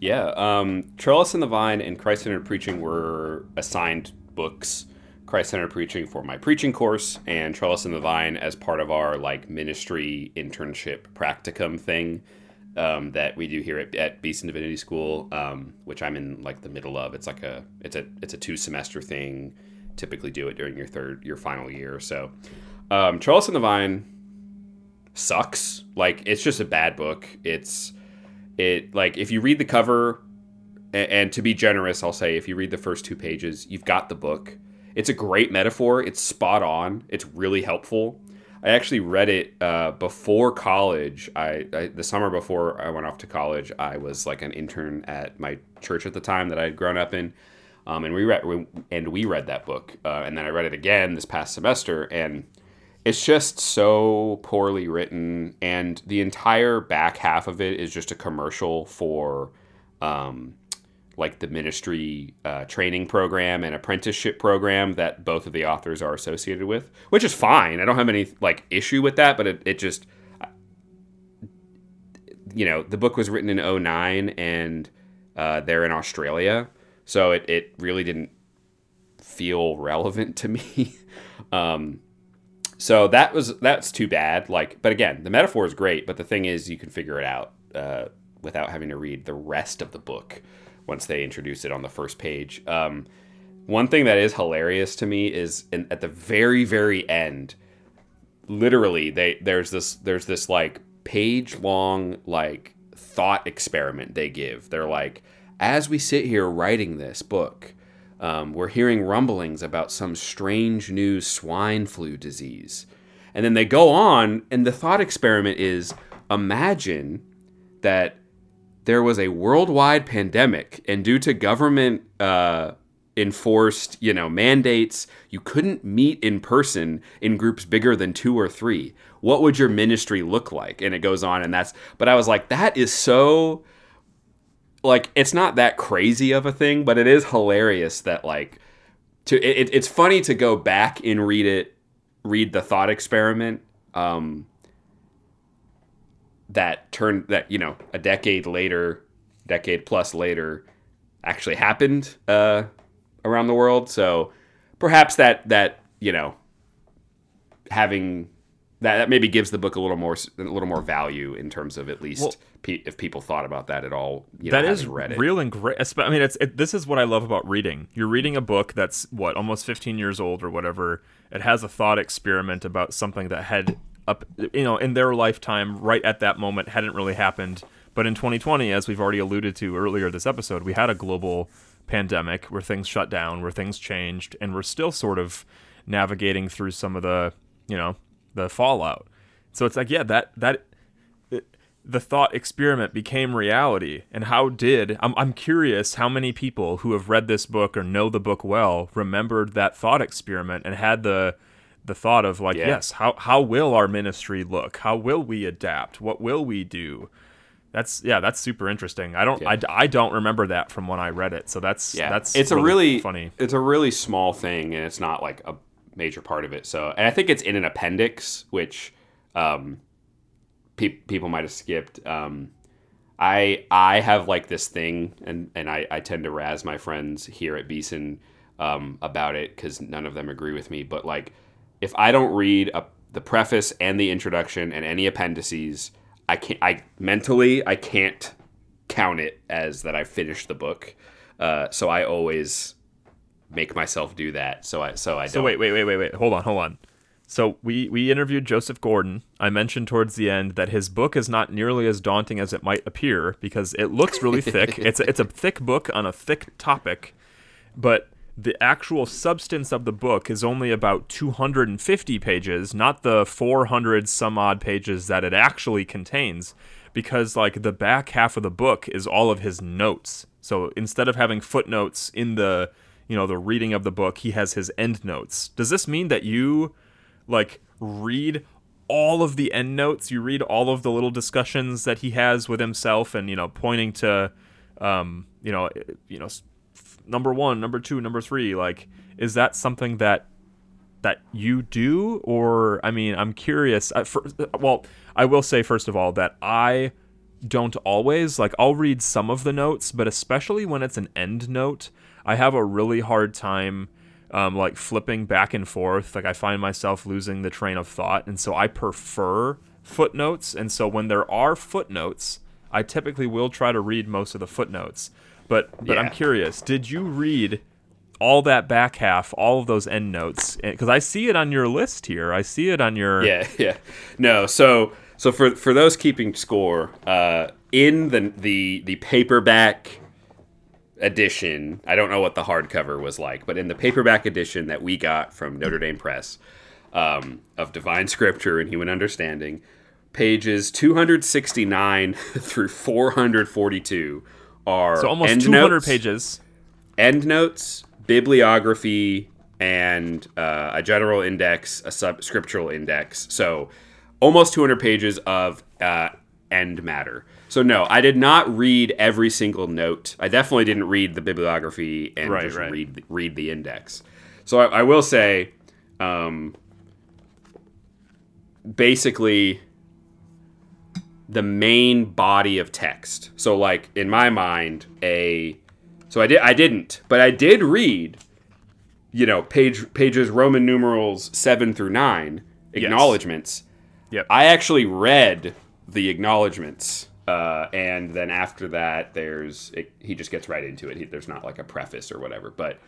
Yeah, um, Trellis and the Vine and Christ Centered Preaching were assigned books. Christ Centered Preaching for my preaching course, and Trellis and the Vine as part of our like ministry internship practicum thing um, that we do here at, at Divinity School, um, which I'm in like the middle of. It's like a it's a it's a two semester thing typically do it during your third, your final year. So, um, Trellis and the Vine sucks. Like it's just a bad book. It's it like if you read the cover, and, and to be generous, I'll say if you read the first two pages, you've got the book. It's a great metaphor. It's spot on. It's really helpful. I actually read it uh, before college. I, I, the summer before I went off to college, I was like an intern at my church at the time that I had grown up in, um, and we read and we read that book, uh, and then I read it again this past semester, and it's just so poorly written, and the entire back half of it is just a commercial for. Um, like the ministry uh, training program and apprenticeship program that both of the authors are associated with, which is fine. I don't have any like issue with that, but it, it just, you know, the book was written in 09 and uh, they're in Australia. So it, it really didn't feel relevant to me. um, so that was that's too bad. Like, but again, the metaphor is great, but the thing is, you can figure it out uh, without having to read the rest of the book once they introduce it on the first page. Um, one thing that is hilarious to me is in, at the very very end, literally they there's this there's this like page long like thought experiment they give. They're like as we sit here writing this book, um, we're hearing rumblings about some strange new swine flu disease. And then they go on, and the thought experiment is imagine that there was a worldwide pandemic, and due to government uh, enforced, you know, mandates, you couldn't meet in person in groups bigger than two or three. What would your ministry look like? And it goes on, and that's. But I was like, that is so like it's not that crazy of a thing, but it is hilarious that like to it, it's funny to go back and read it, read the thought experiment. Um, that turned that you know a decade later, decade plus later, actually happened uh, around the world. So perhaps that that you know having that, that maybe gives the book a little more a little more value in terms of at least Well- pe- if people thought about that at all. You know, That is read it. real and great. I mean, it's it, this is what I love about reading. You're reading a book that's what almost 15 years old or whatever. It has a thought experiment about something that had up, you know, in their lifetime, right at that moment, hadn't really happened. But in 2020, as we've already alluded to earlier this episode, we had a global pandemic where things shut down, where things changed, and we're still sort of navigating through some of the, you know, the fallout. So it's like, yeah, that that the thought experiment became reality. And how did I'm, I'm curious how many people who have read this book or know the book well remembered that thought experiment and had the the thought of like Yeah. yes how how will our ministry look? How will we adapt? What will we do? That's yeah that's super interesting. I don't I, I don't remember that from when i read it. So that's Yeah, that's it's a really funny. It's a really small thing, and it's not like a major part of it. So, and I think it's in an appendix, which um, pe- people might have skipped. Um, I I have like this thing, and and I, I tend to razz my friends here at Beeson um, about it because none of them agree with me. But like, if I don't read a, the preface and the introduction and any appendices, I can't. I mentally I can't count it as that I finished the book. Uh, so I always make myself do that. So I so I so don't. wait wait wait wait wait hold on hold on so we we interviewed joseph gordon i mentioned towards the end that his book is not nearly as daunting as it might appear because it looks really thick it's a, it's a thick book on a thick topic but the actual substance of the book is only about 250 pages, not the 400 some odd pages that it actually contains, because like the back half of the book is all of his notes. So instead of having footnotes in the, you know, the reading of the book, he has his end notes. Does this mean that you like read all of the end notes? You read all of the little discussions that he has with himself and, you know, pointing to um, you know, you know, number one, number two, number three. Like, is that something that that you do, or I mean, I'm curious. Uh, for, well, I will say first of all that I don't always like. I'll read some of the notes, but especially when it's an end note, I have a really hard time. Um, like flipping back and forth, like I find myself losing the train of thought, and so I prefer footnotes. And so when there are footnotes, I typically will try to read most of the footnotes. But but I'm curious, did you read all that back half, all of those end notes? Because I see it on your list here. I see it on your Yeah, yeah. No, so so for for those keeping score, uh, in the the the paperback edition, I don't know what the hardcover was like, but in the paperback edition that we got from Notre Dame Press um, of Divine Scripture and Human Understanding, pages 269 through 442 are so almost end 200 notes, pages. end notes, bibliography, and uh, a general index, a sub scriptural index. So almost 200 pages of uh, end matter. So no, I did not read every single note. I definitely didn't read the bibliography and Right, just right. read read the index. So I, I will say, um, basically, the main body of text. So like in my mind, a so I did I didn't, but I did read, you know, page pages Roman numerals seven through nine acknowledgments. Yep. I actually read the acknowledgments, uh, and then after that, there's it, he just gets right into it. He, there's not like a preface or whatever, but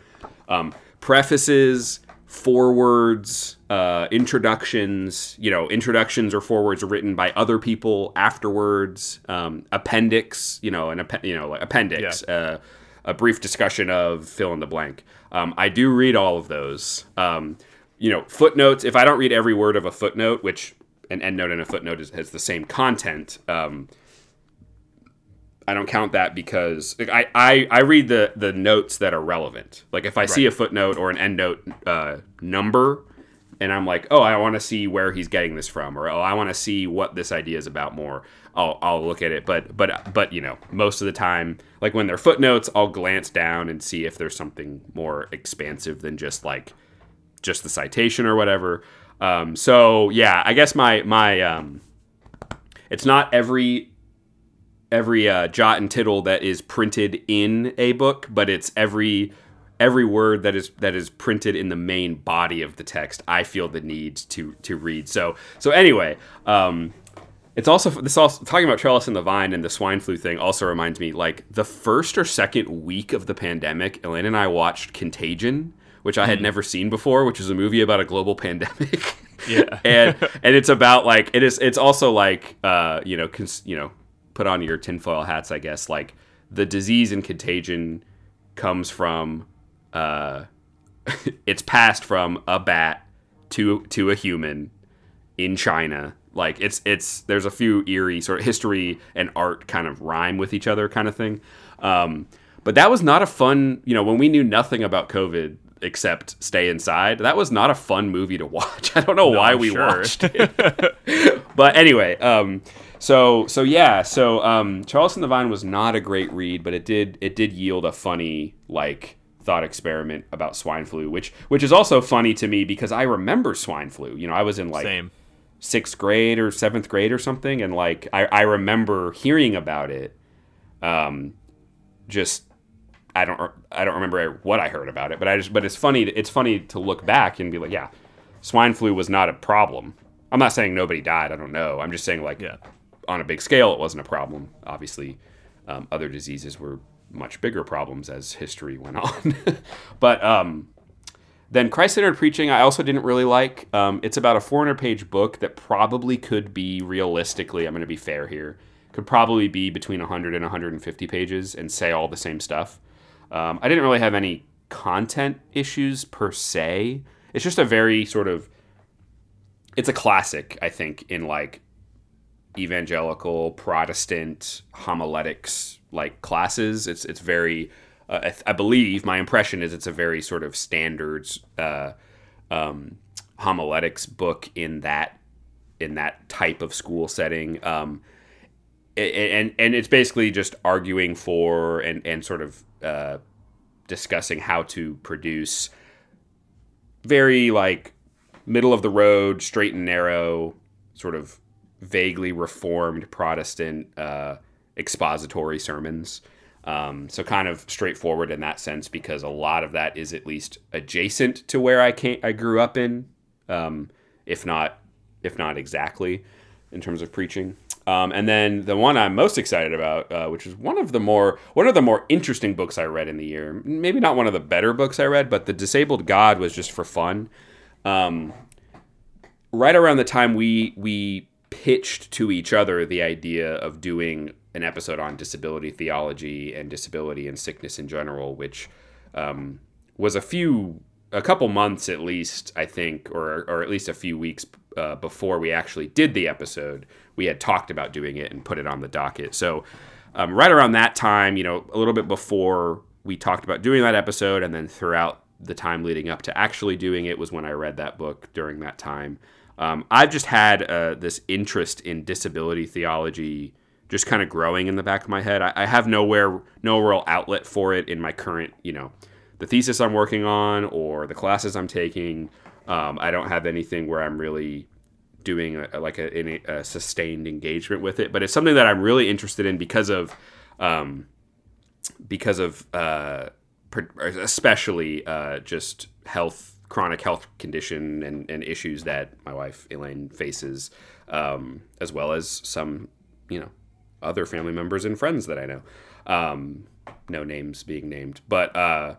um, prefaces, forewords, uh, introductions. You know, introductions or forewords are written by other people afterwards. Um, appendix, you know, an appe- you know like appendix. Uh, a brief discussion of fill in the blank. Um, I do read all of those. Um, you know, footnotes. If I don't read every word of a footnote, which an endnote and a footnote is, has the same content, um, I don't count that because like, I, I, I read the, the notes that are relevant. Like if I see a footnote or an endnote uh, number, and I'm like, oh, I want to see where he's getting this from, or oh, I want to see what this idea is about more. I'll, I'll look at it, but but but you know, most of the time, like when they're footnotes, I'll glance down and see if there's something more expansive than just like just the citation or whatever. Um, so yeah, I guess my my um, it's not every every uh, jot and tittle that is printed in a book, but it's every every word that is that is printed in the main body of the text I feel the need to to read. So so anyway, um, it's also this also talking about trellis and the vine and the swine flu thing also reminds me like the first or second week of the pandemic, Elaine and I watched Contagion, which I had mm. never seen before, which is a movie about a global pandemic. Yeah, and and it's about like it is. It's also like uh, you know cons, you know put on your tinfoil hats, I guess. Like the disease and contagion comes from uh, it's passed from a bat to to a human in China. Like it's it's there's a few eerie sort of history and art kind of rhyme with each other kind of thing. Um, but that was not a fun, you know, when we knew nothing about COVID except stay inside. That was not a fun movie to watch. I don't know no, why I'm we sure. watched it. but anyway, um, so so yeah, so um, Trellis and the Vine was not a great read, but it did it did yield a funny like thought experiment about swine flu, which which is also funny to me because I remember swine flu. You know, I was in like Same. sixth grade or seventh grade or something, and like I, I remember hearing about it. Um, just I don't I don't remember what I heard about it, but I just but it's funny it's funny to look back and be like, yeah, swine flu was not a problem. I'm not saying nobody died. I don't know. I'm just saying like yeah. On a big scale, it wasn't a problem. Obviously, um, other diseases were much bigger problems as history went on. but um, then Christ centered preaching, I also didn't really like. Um, it's about a 400 page book that probably could be realistically, I'm going to be fair here, could probably be between 100 and 150 pages and say all the same stuff. Um, I didn't really have any content issues per se. It's just a very sort of, it's a classic, I think, in like evangelical Protestant homiletics like classes. It's it's very, uh, I, believe my impression is it's a very sort of standards uh, um, homiletics book in that in that type of school setting. Um, and and it's basically just arguing for and and sort of uh, discussing how to produce very like middle of the road, straight and narrow, sort of vaguely reformed Protestant uh, expository sermons. Um, so kind of straightforward in that sense because a lot of that is at least adjacent to where I came, I grew up in, um, if not if not exactly in terms of preaching. Um, and then the one I'm most excited about, uh, which is one of the more one of the more interesting books I read in the year. Maybe not one of the better books I read, but the Disabled God was just for fun. Um, right around the time we we pitched to each other the idea of doing an episode on disability theology and disability and sickness in general, which um, was a few, a couple months at least, I think, or or at least a few weeks uh, before we actually did the episode. We had talked about doing it and put it on the docket. So um, right around that time, you know, a little bit before we talked about doing that episode, and then throughout the time leading up to actually doing it was when I read that book during that time. Um, I've just had uh, this interest in disability theology just kind of growing in the back of my head. I, I, have nowhere, no real outlet for it in my current, you know, the thesis I'm working on or the classes I'm taking. Um, I don't have anything where I'm really doing a, like a, a, sustained engagement with it, but it's something that I'm really interested in because of, um, because of, uh, especially uh, just health chronic health condition and, and issues that my wife Elaine faces, um, as well as some, you know, other family members and friends that I know. Um, no names being named, but uh,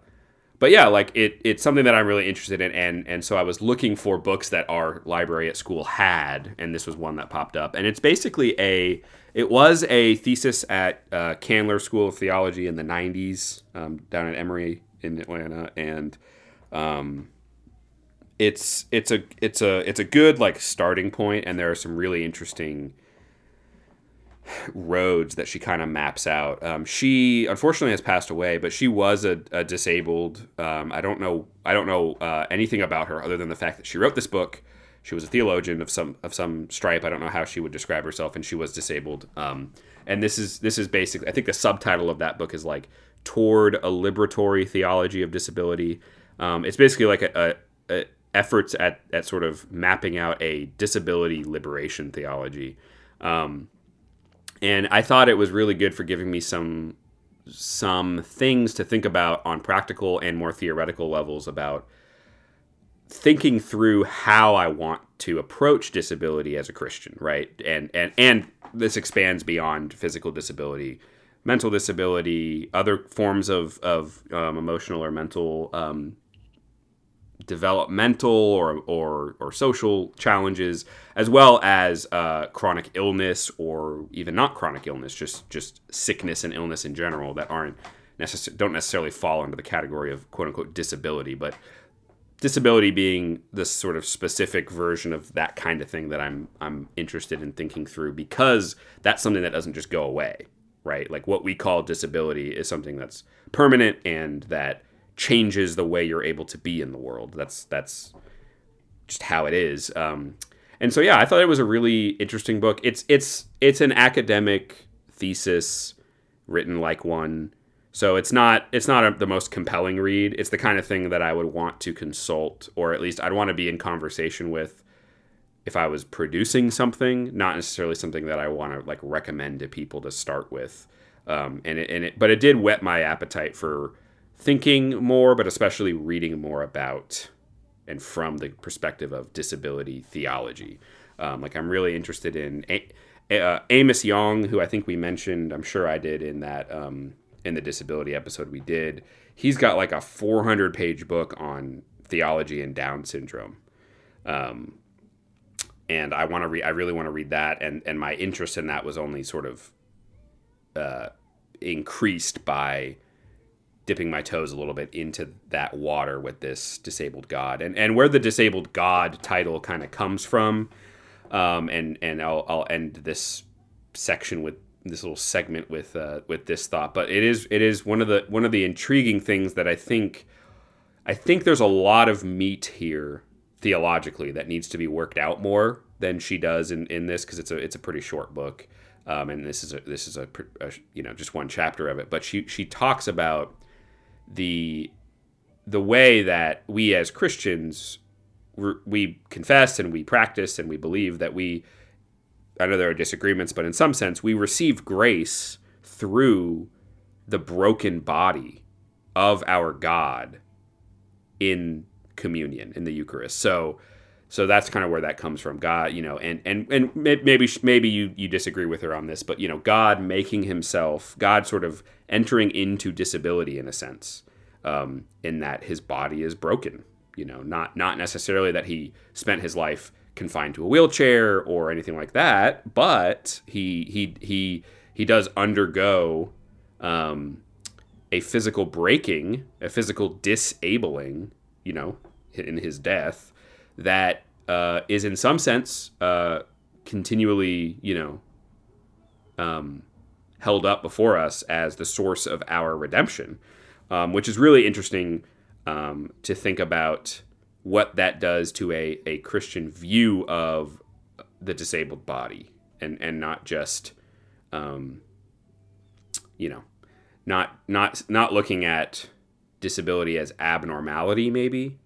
but yeah, like it, it's something that I'm really interested in, and and so I was looking for books that our library at school had, and this was one that popped up, and it's basically a it was a thesis at uh, Candler School of Theology in the '90s um, down at Emory in Atlanta, and um, it's it's a it's a it's a good like starting point, and there are some really interesting roads that she kind of maps out. Um, she unfortunately has passed away, but she was a, a disabled. Um, I don't know. I don't know uh, anything about her other than the fact that she wrote this book. She was a theologian of some of some stripe. I don't know how she would describe herself, and she was disabled. Um, and this is this is basically. I think the subtitle of that book is like toward a liberatory theology of disability. Um, it's basically like a, a, a efforts at, at sort of mapping out a disability liberation theology. Um, and I thought it was really good for giving me some some things to think about on practical and more theoretical levels about thinking through how I want to approach disability as a Christian, right? And and and this expands beyond physical disability, mental disability, other forms of of um, emotional or mental um, developmental or, or or social challenges, as well as uh, chronic illness or even not chronic illness, just just sickness and illness in general that aren't necessarily don't necessarily fall under the category of quote unquote disability, but disability being this sort of specific version of that kind of thing that I'm I'm interested in thinking through because that's something that doesn't just go away, right? Like what we call disability is something that's permanent and that changes the way you're able to be in the world. That's that's just how it is. Um, and so yeah, I thought it was a really interesting book. It's it's it's an academic thesis written like one so it's not it's not a, the most compelling read. It's the kind of thing that I would want to consult, or at least I'd want to be in conversation with if I was producing something. Not necessarily something that I want to like recommend to people to start with. Um, and it, and it, but it did whet my appetite for thinking more, but especially reading more about and from the perspective of disability theology. Um, like I'm really interested in a- uh, Amos Yong, who I think we mentioned. I'm sure I did in that. Um, in the disability episode we did, he's got like a 400 page book on theology and Down syndrome. Um, and I want to read. I really want to read that, and and my interest in that was only sort of uh, increased by dipping my toes a little bit into that water with this disabled God, and and where the disabled God title kind of comes from. Um, and and I'll I'll end this section with this little segment with uh, with this thought, but it is it is one of the one of the intriguing things that I think I think there's a lot of meat here theologically that needs to be worked out more than she does in, in this because it's a it's a pretty short book, um, and this is a this is a, a, you know just one chapter of it. But she she talks about the the way that we as Christians we confess and we practice and we believe that we I know there are disagreements, but in some sense, we receive grace through the broken body of our God in communion in the Eucharist. So, so that's kind of where that comes from. God, you know, and and and maybe maybe you you disagree with her on this, but you know, God making Himself, God sort of entering into disability in a sense, um, in that His body is broken. You know, not not necessarily that He spent His life confined to a wheelchair or anything like that, but he he he he does undergo um, a physical breaking, a physical disabling, you know, in his death that uh, is in some sense uh, continually, you know, um, held up before us as the source of our redemption, um, which is really interesting um, to think about what that does to a, a Christian view of the disabled body and, and not just, um, you know, not, not, not looking at disability as abnormality maybe,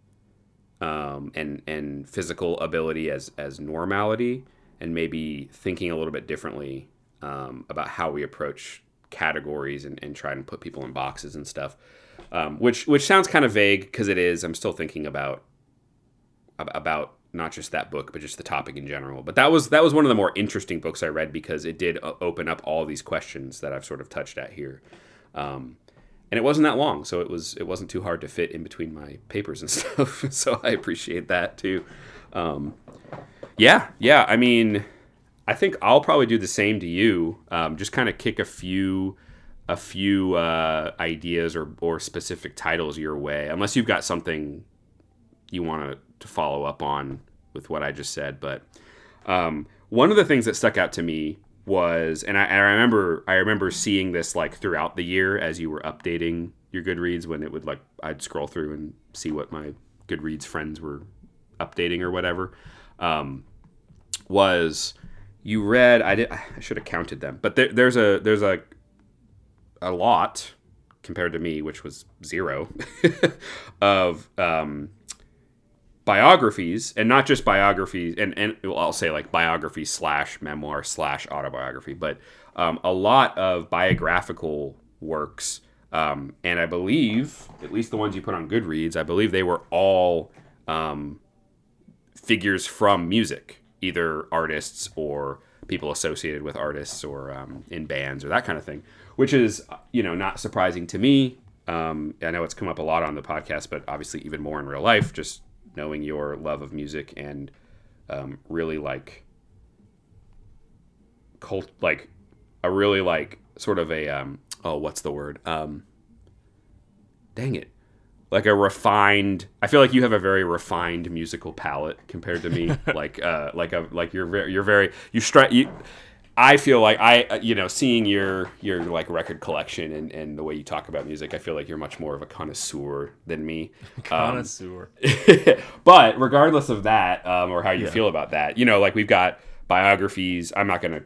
um, and, and physical ability as, as normality and maybe thinking a little bit differently, um, about how we approach categories and, and try and put people in boxes and stuff. Um, which which sounds kind of vague because it is. I'm still thinking about about not just that book but just the topic in general but that was that was one of the more interesting books i read because it did uh, open up all these questions that i've sort of touched at here um, and it wasn't that long so it was it wasn't too hard to fit in between my papers and stuff so i appreciate that too um, yeah yeah i mean i think i'll probably do the same to you um, just kind of kick a few a few uh, ideas or, or specific titles your way unless you've got something you want to follow up on with what I just said. But um, one of the things that stuck out to me was, and I, I, remember I remember seeing this like throughout the year as you were updating your Goodreads when it would like I'd scroll through and see what my Goodreads friends were updating or whatever. Um, was you read? I did. I should have counted them, but there, there's a there's a a lot compared to me, which was zero, of um, biographies and not just biographies and, and i'll say like biography slash memoir slash autobiography but um, a lot of biographical works. Um, and I believe, at least the ones you put on Goodreads, I believe they were all um, figures from music, either artists or people associated with artists or um, in bands or that kind of thing, which is you know not surprising to me. Um, I know it's come up a lot on the podcast, but obviously even more in real life. Just knowing your love of music and um, really like cult, like a really like sort of a um, oh, what's the word? Um, dang it, like a refined i feel like you have a very refined musical palette compared to me. Like uh like a like you're very you're very you strike you i feel like i uh, you know seeing your your like record collection and and the way you talk about music i feel like you're much more of a connoisseur than me. Connoisseur. um, but regardless of that um or how you yeah. feel about that you know like we've got biographies. I'm not gonna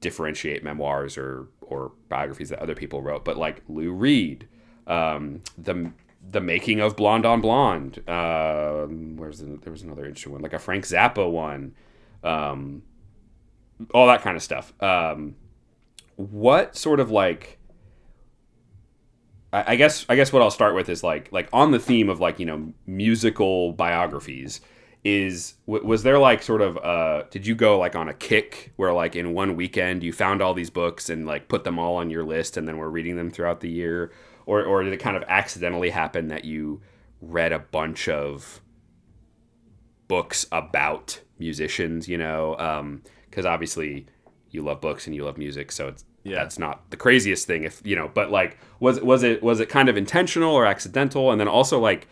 differentiate memoirs or or biographies that other people wrote but like lou reed um, the the making of Blonde on Blonde. Uh, where's the, there was another interesting one, like a Frank Zappa one, um, all that kind of stuff. Um, what sort of like? I, guess I guess what I'll start with is like like on the theme of like you know musical biographies is was there like sort of uh did you go like on a kick where like in one weekend you found all these books and like put them all on your list and then we're reading them throughout the year or or did it kind of accidentally happen that you read a bunch of books about musicians? You know, because um, obviously you love books and you love music, so it's yeah. that's not the craziest thing. If you know, but like, was was it was it kind of intentional or accidental? And then also like,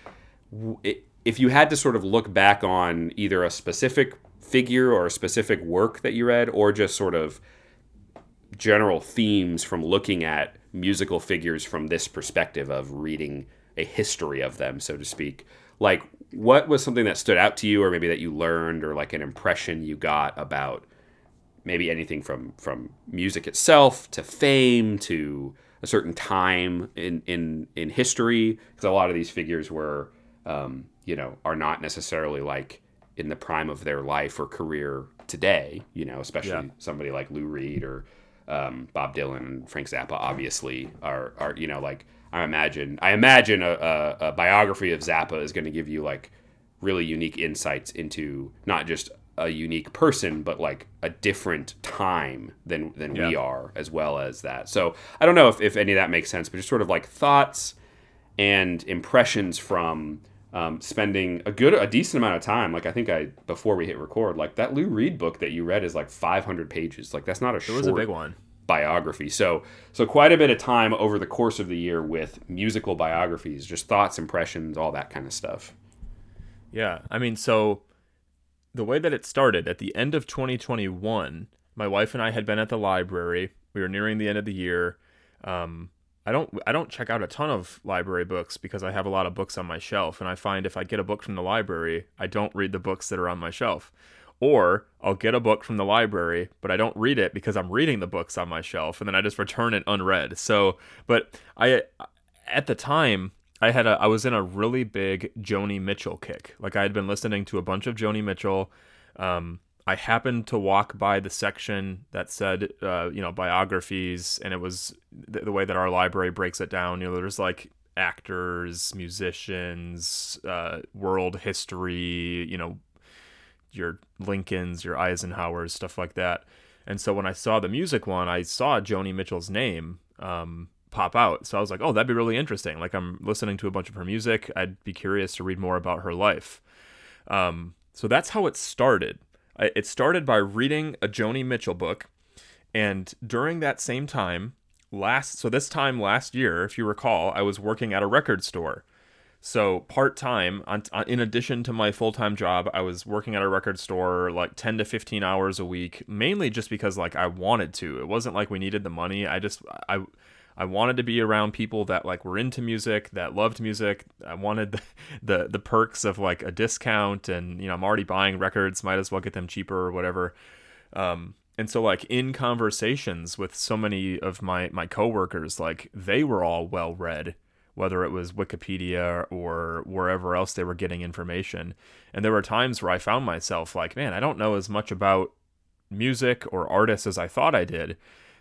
if you had to sort of look back on either a specific figure or a specific work that you read, or just sort of general themes from looking at musical figures from this perspective of reading a history of them, so to speak. Like, what was something that stood out to you, or maybe that you learned, or like an impression you got about maybe anything from from music itself to fame to a certain time in in in history? Because a lot of these figures were, um, you know, are not necessarily like in the prime of their life or career today. You know, especially yeah. somebody like Lou Reed or um, Bob Dylan and Frank Zappa obviously are are you know like I imagine I imagine a, a, a biography of Zappa is going to give you like really unique insights into not just a unique person but like a different time than than yeah. we are as well as that so I don't know if, if any of that makes sense but just sort of like thoughts and impressions from um, spending a good a decent amount of time like i think i before we hit record like that lou reed book that you read is like 500 pages. Like that's not a it short was a big one. biography. So so quite a bit of time over the course of the year with musical biographies just thoughts impressions all that kind of stuff. Yeah i mean so the way that it started at the end of 2021 my wife and i had been at the library. We were nearing the end of the year. Um, I don't I don't check out a ton of library books because I have a lot of books on my shelf and I find if I get a book from the library, I don't read the books that are on my shelf. Or I'll get a book from the library, but I don't read it because I'm reading the books on my shelf and then I just return it unread. So, but I at the time I had a I was in a really big Joni Mitchell kick. Like I had been listening to a bunch of Joni Mitchell um, I happened to walk by the section that said, uh, you know, biographies, and it was the, the, way that our library breaks it down. You know, there's like actors, musicians, uh, world history, you know, your Lincolns, your Eisenhowers, stuff like that. And so when I saw the music one, I saw Joni Mitchell's name um, pop out. So I was like, oh, that'd be really interesting. Like I'm listening to a bunch of her music. I'd be curious to read more about her life. Um, so that's how it started. It started by reading a Joni Mitchell book, and during that same time, last so this time last year, if you recall, I was working at a record store. So part time, in addition to my full time job, I was working at a record store like ten to fifteen hours a week, mainly just because like I wanted to. It wasn't like we needed the money. I just I I wanted to be around people that like were into music, that loved music. I wanted the, the, the perks of like a discount, and you know I'm already buying records, might as well get them cheaper or whatever. Um, and so like in conversations with so many of my my coworkers, like they were all well read, whether it was Wikipedia or wherever else they were getting information. And there were times where I found myself like, man, I don't know as much about music or artists as I thought I did.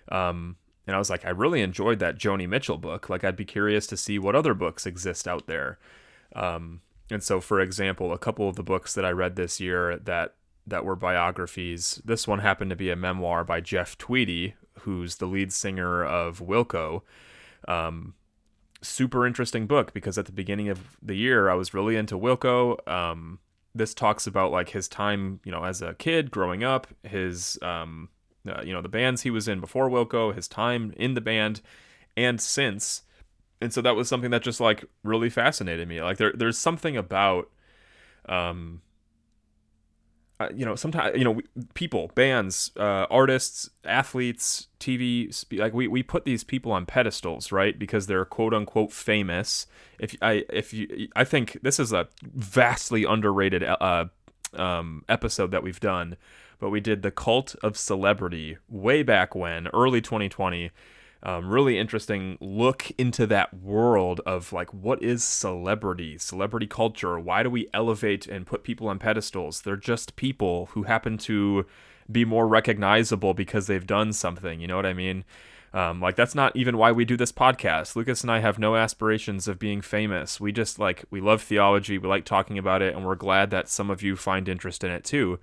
Um, and I was like, I really enjoyed that Joni Mitchell book. Like, I'd be curious to see what other books exist out there. Um, and so, for example, a couple of the books that I read this year that that were biographies. This one happened to be a memoir by Jeff Tweedy, who's the lead singer of Wilco. Um, super interesting book because at the beginning of the year I was really into Wilco. Um, this talks about like his time, you know, as a kid growing up, his um, uh, you know, the bands he was in before Wilco, his time in the band, and since. And so that was something that just like really fascinated me. Like there, there's something about, um, uh, you know, sometimes you know, people, bands, uh, artists, athletes, TV, like we, we put these people on pedestals, right? Because they're quote unquote famous. If I if you, I think this is a vastly underrated uh, um, episode that we've done but we did the cult of celebrity way back when, early 2020. Um, really interesting look into that world of like what is celebrity, celebrity culture. Why do we elevate and put people on pedestals? They're just people who happen to be more recognizable because they've done something. You know what I mean? Um, like that's not even why we do this podcast. Lucas and I have no aspirations of being famous. We just like we love theology. We like talking about it, and we're glad that some of you find interest in it too.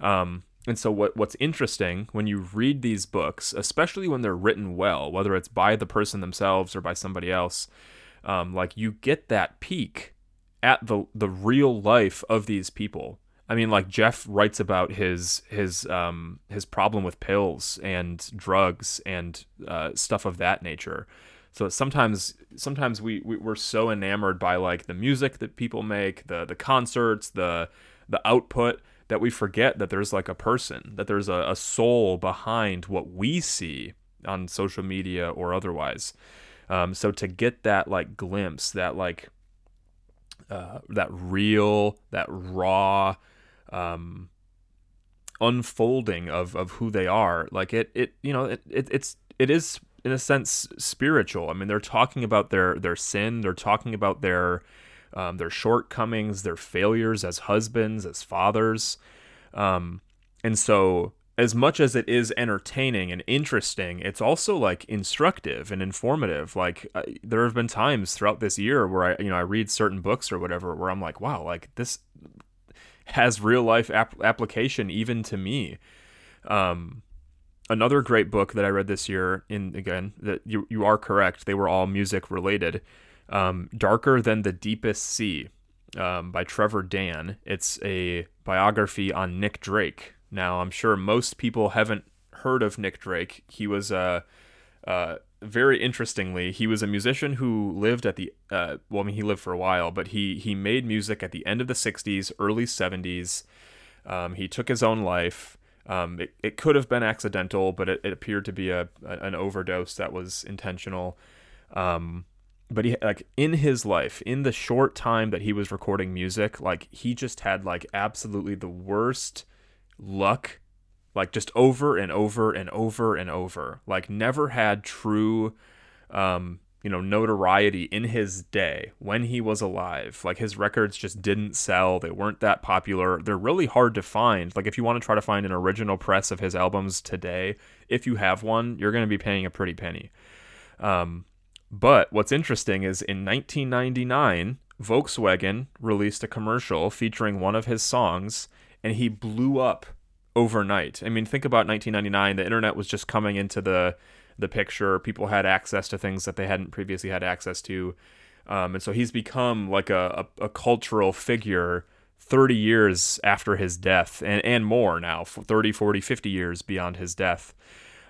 Um, and so what what's interesting when you read these books, especially when they're written well, whether it's by the person themselves or by somebody else, um, like you get that peek at the the real life of these people. I mean, like Jeff writes about his his um, his problem with pills and drugs and uh, stuff of that nature. So sometimes sometimes we, we we're so enamored by like the music that people make, the the concerts, the the output that we forget that there's like a person, that there's a, a soul behind what we see on social media or otherwise. Um, so to get that like glimpse, that like uh, that real, that raw um, unfolding of of who they are, like it it you know it, it it's it is in a sense spiritual. I mean, they're talking about their their sin, they're talking about their um, their shortcomings, their failures as husbands, as fathers. Um, and so, as much as it is entertaining and interesting, it's also like instructive and informative. Like uh, there have been times throughout this year where I, you know, I read certain books or whatever where I'm like, wow, like this has real life ap- application even to me. Um, another great book that I read this year, in again, that you you are correct, they were all music related um, Darker Than the Deepest Sea um, by Trevor Dann. It's a biography on Nick Drake. Now, I'm sure most people haven't heard of Nick Drake. He was a. Uh, uh, very interestingly, he was a musician who lived at the uh, well, I mean, he lived for a while, but he he made music at the end of the '60s, early '70s. Um, he took his own life. Um, it, it could have been accidental, but it, it appeared to be a, a, an overdose that was intentional. Um, but he like in his life in the short time that he was recording music like he just had like absolutely the worst luck like just over and over and over and over. Like never had true um you know notoriety in his day when he was alive. Like his records just didn't sell. They weren't that popular. They're really hard to find. Like if you want to try to find an original press of his albums today if you have one you're going to be paying a pretty penny. Um but what's interesting is in 1999, Volkswagen released a commercial featuring one of his songs, and he blew up overnight. I mean, think about 1999. The internet was just coming into the the picture. People had access to things that they hadn't previously had access to, um, and so he's become like a, a, a cultural figure 30 years after his death and, and more now 30 40 50 years beyond his death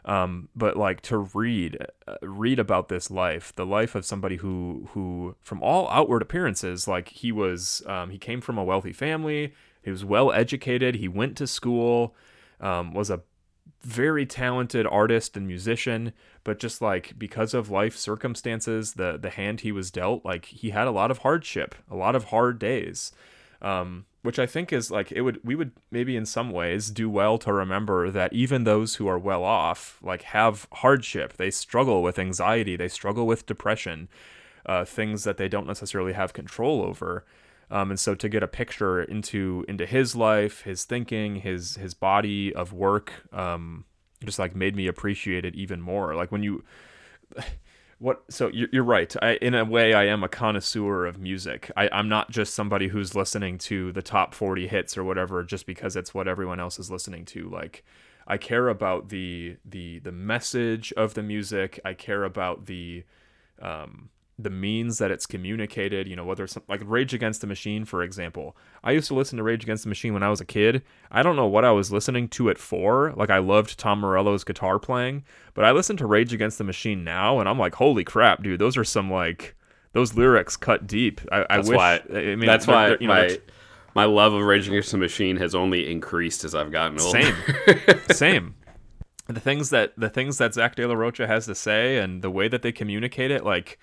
um, but like to read uh, read about this life the life of somebody who who from all outward appearances like he was um, he came from a wealthy family. He was well educated. He went to school um, was a very talented artist and musician. But just like because of life circumstances the the hand he was dealt like he had a lot of hardship a lot of hard days. Um, which I think is like it would we would maybe in some ways do well to remember that even those who are well off like have hardship. They struggle with anxiety. They struggle with depression uh, things that they don't necessarily have control over. Um, and so to get a picture into into his life his thinking his his body of work um, just like made me appreciate it even more. Like when you what so you're, you're right. I, in a way i am a connoisseur of music. I, i'm not just somebody who's listening to the top 40 hits or whatever just because it's what everyone else is listening to. Like i care about the the the message of the music. I care about the um the means that it's communicated, you know, whether it's like Rage Against the Machine, for example. I used to listen to Rage Against the Machine when I was a kid. I don't know what I was listening to it for. Like, I loved Tom Morello's guitar playing, but I listen to Rage Against the Machine now, and I'm like, holy crap, dude, those are some like, those lyrics cut deep. I, I wish. Why, I mean, that's why you know, my, my love of Rage Against the Machine has only increased as I've gotten older. Same. Same. The things that the things that Zach De La Rocha has to say and the way that they communicate it, like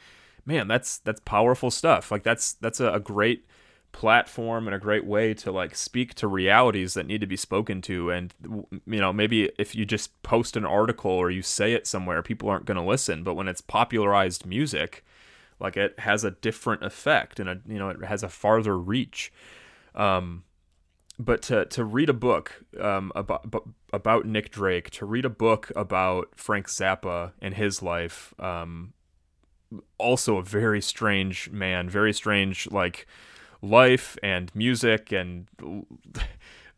man, that's that's powerful stuff. Like that's that's a, a great platform and a great way to like speak to realities that need to be spoken to. And you know maybe if you just post an article or you say it somewhere people aren't going to listen. But when it's popularized music like it has a different effect and a you know it has a farther reach. Um but to to read a book um about about Nick Drake to read a book about Frank Zappa and his life um also a very strange man, very strange like life and music and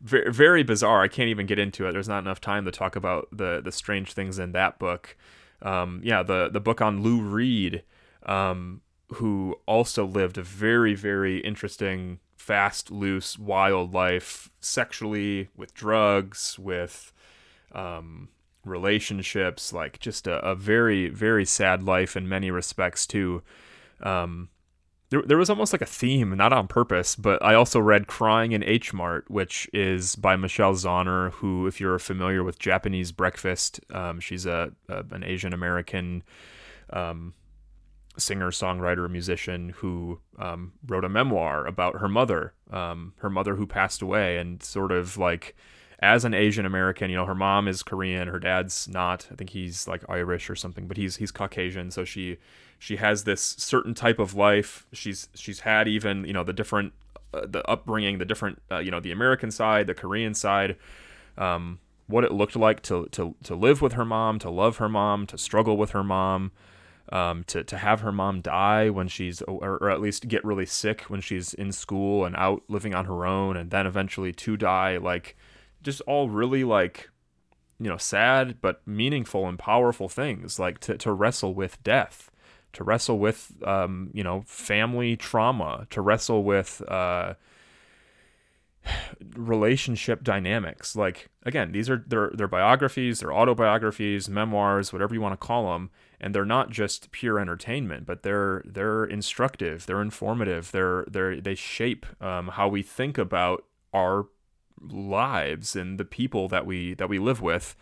very, very bizarre. I can't even get into it. There's not enough time to talk about the the strange things in that book. Um, yeah, the the book on Lou Reed, um, who also lived a very very interesting, fast, loose, wild life, sexually with drugs, with um, relationships, like just a, a very, very sad life in many respects too. Um, there, there was almost like a theme, not on purpose, but I also read Crying in H Mart, which is by Michelle Zauner, who, if you're familiar with Japanese Breakfast, um, she's a, a, an Asian American um, singer, songwriter, musician who um, wrote a memoir about her mother, um, her mother who passed away, and sort of like as an Asian American, you know, her mom is Korean, her dad's not. I think he's like Irish or something, but he's he's Caucasian. So she she has this certain type of life. She's she's had even you know the different uh, the upbringing, the different uh, you know the American side, the Korean side. Um, what it looked like to, to, to live with her mom, to love her mom, to struggle with her mom, um, to, to have her mom die when she's, or, or, at least get really sick when she's in school and out living on her own, and then eventually to die. Like, just all really like you know sad but meaningful and powerful things like to, to wrestle with death to wrestle with um, you know family trauma to wrestle with uh, relationship dynamics. Like again these are their their biographies their autobiographies memoirs whatever you want to call them and they're not just pure entertainment but they're they're instructive they're informative they're they're they shape um, how we think about our lives and the people that we that we live with.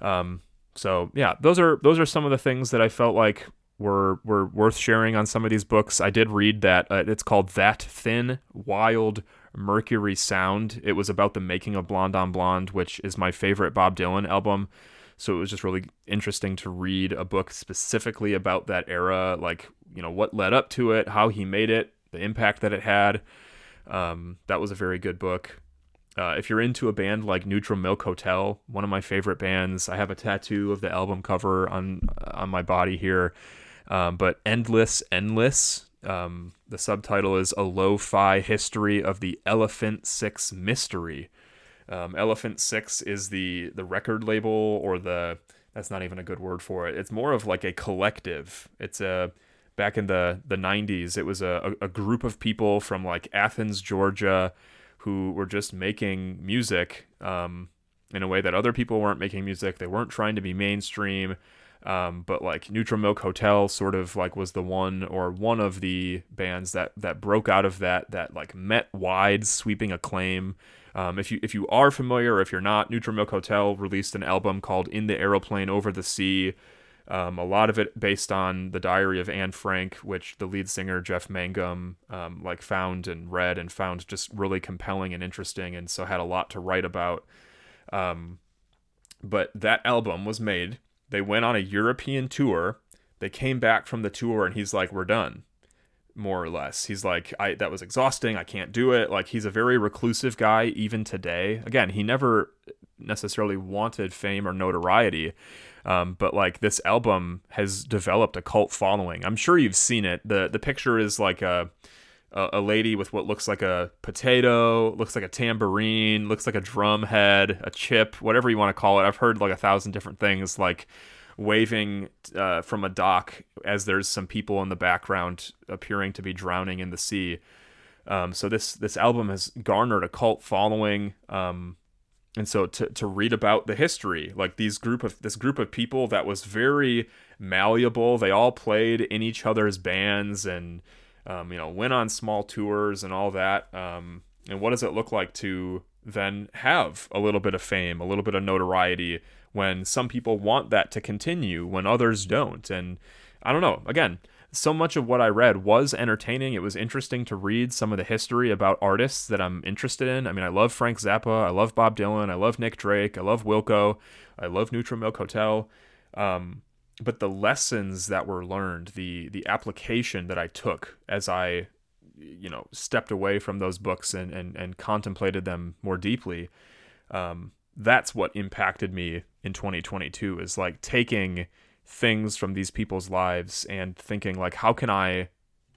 Um, so yeah, those are those are some of the things that I felt like were were worth sharing on some of these books. I did read that uh, it's called That Thin Wild Mercury Sound. It was about the making of Blonde on Blonde, which is my favorite Bob Dylan album. So it was just really interesting to read a book specifically about that era, like you know what led up to it, how he made it, the impact that it had. Um, that was a very good book. Uh, if you're into a band like Neutral Milk Hotel, one of my favorite bands, I have a tattoo of the album cover on on my body here. Um, but Endless, Endless. Um, the subtitle is a lo-fi history of the Elephant Six mystery. Um, Elephant Six is the the record label or the that's not even a good word for it. It's more of like a collective. It's a back in the the 90s. It was a, a group of people from like Athens, Georgia who were just making music um, in a way that other people weren't making music. They weren't trying to be mainstream. Um, but like Neutral Milk Hotel sort of like was the one or one of the bands that that broke out of that that like met wide sweeping acclaim. Um, if you if you are familiar or if you're not, Neutral Milk Hotel released an album called In the Aeroplane Over the Sea, um, a lot of it based on the diary of Anne Frank, which the lead singer Jeff Mangum um, like found and read and found just really compelling and interesting, and so had a lot to write about. Um, but that album was made. They went on a European tour. They came back from the tour, and he's like, "We're done." more or less. He's like, I that was exhausting. I can't do it. Like he's a very reclusive guy even today. Again, he never necessarily wanted fame or notoriety. Um, but like this album has developed a cult following. I'm sure you've seen it. the The picture is like a a, lady with what looks like a potato, looks like a tambourine, looks like a drum head, a chip, whatever you want to call it. I've heard like a thousand different things, like waving uh, from a dock as there's some people in the background appearing to be drowning in the sea. Um, so this this album has garnered a cult following. Um, and so to, to read about the history like these group of this group of people that was very malleable they all played in each other's bands and um, you know went on small tours and all that um, and what does it look like to then have a little bit of fame a little bit of notoriety when some people want that to continue when others don't? And i don't know again so much of what I read was entertaining. It was interesting to read some of the history about artists that I'm interested in. I mean, I love Frank Zappa, I love Bob Dylan, I love Nick Drake, I love Wilco, I love Neutral Milk Hotel. Um, but the lessons that were learned, the the application that I took as I, you know, stepped away from those books and and, and contemplated them more deeply, um, that's what impacted me in 2022. Is like taking things from these people's lives and thinking like how can I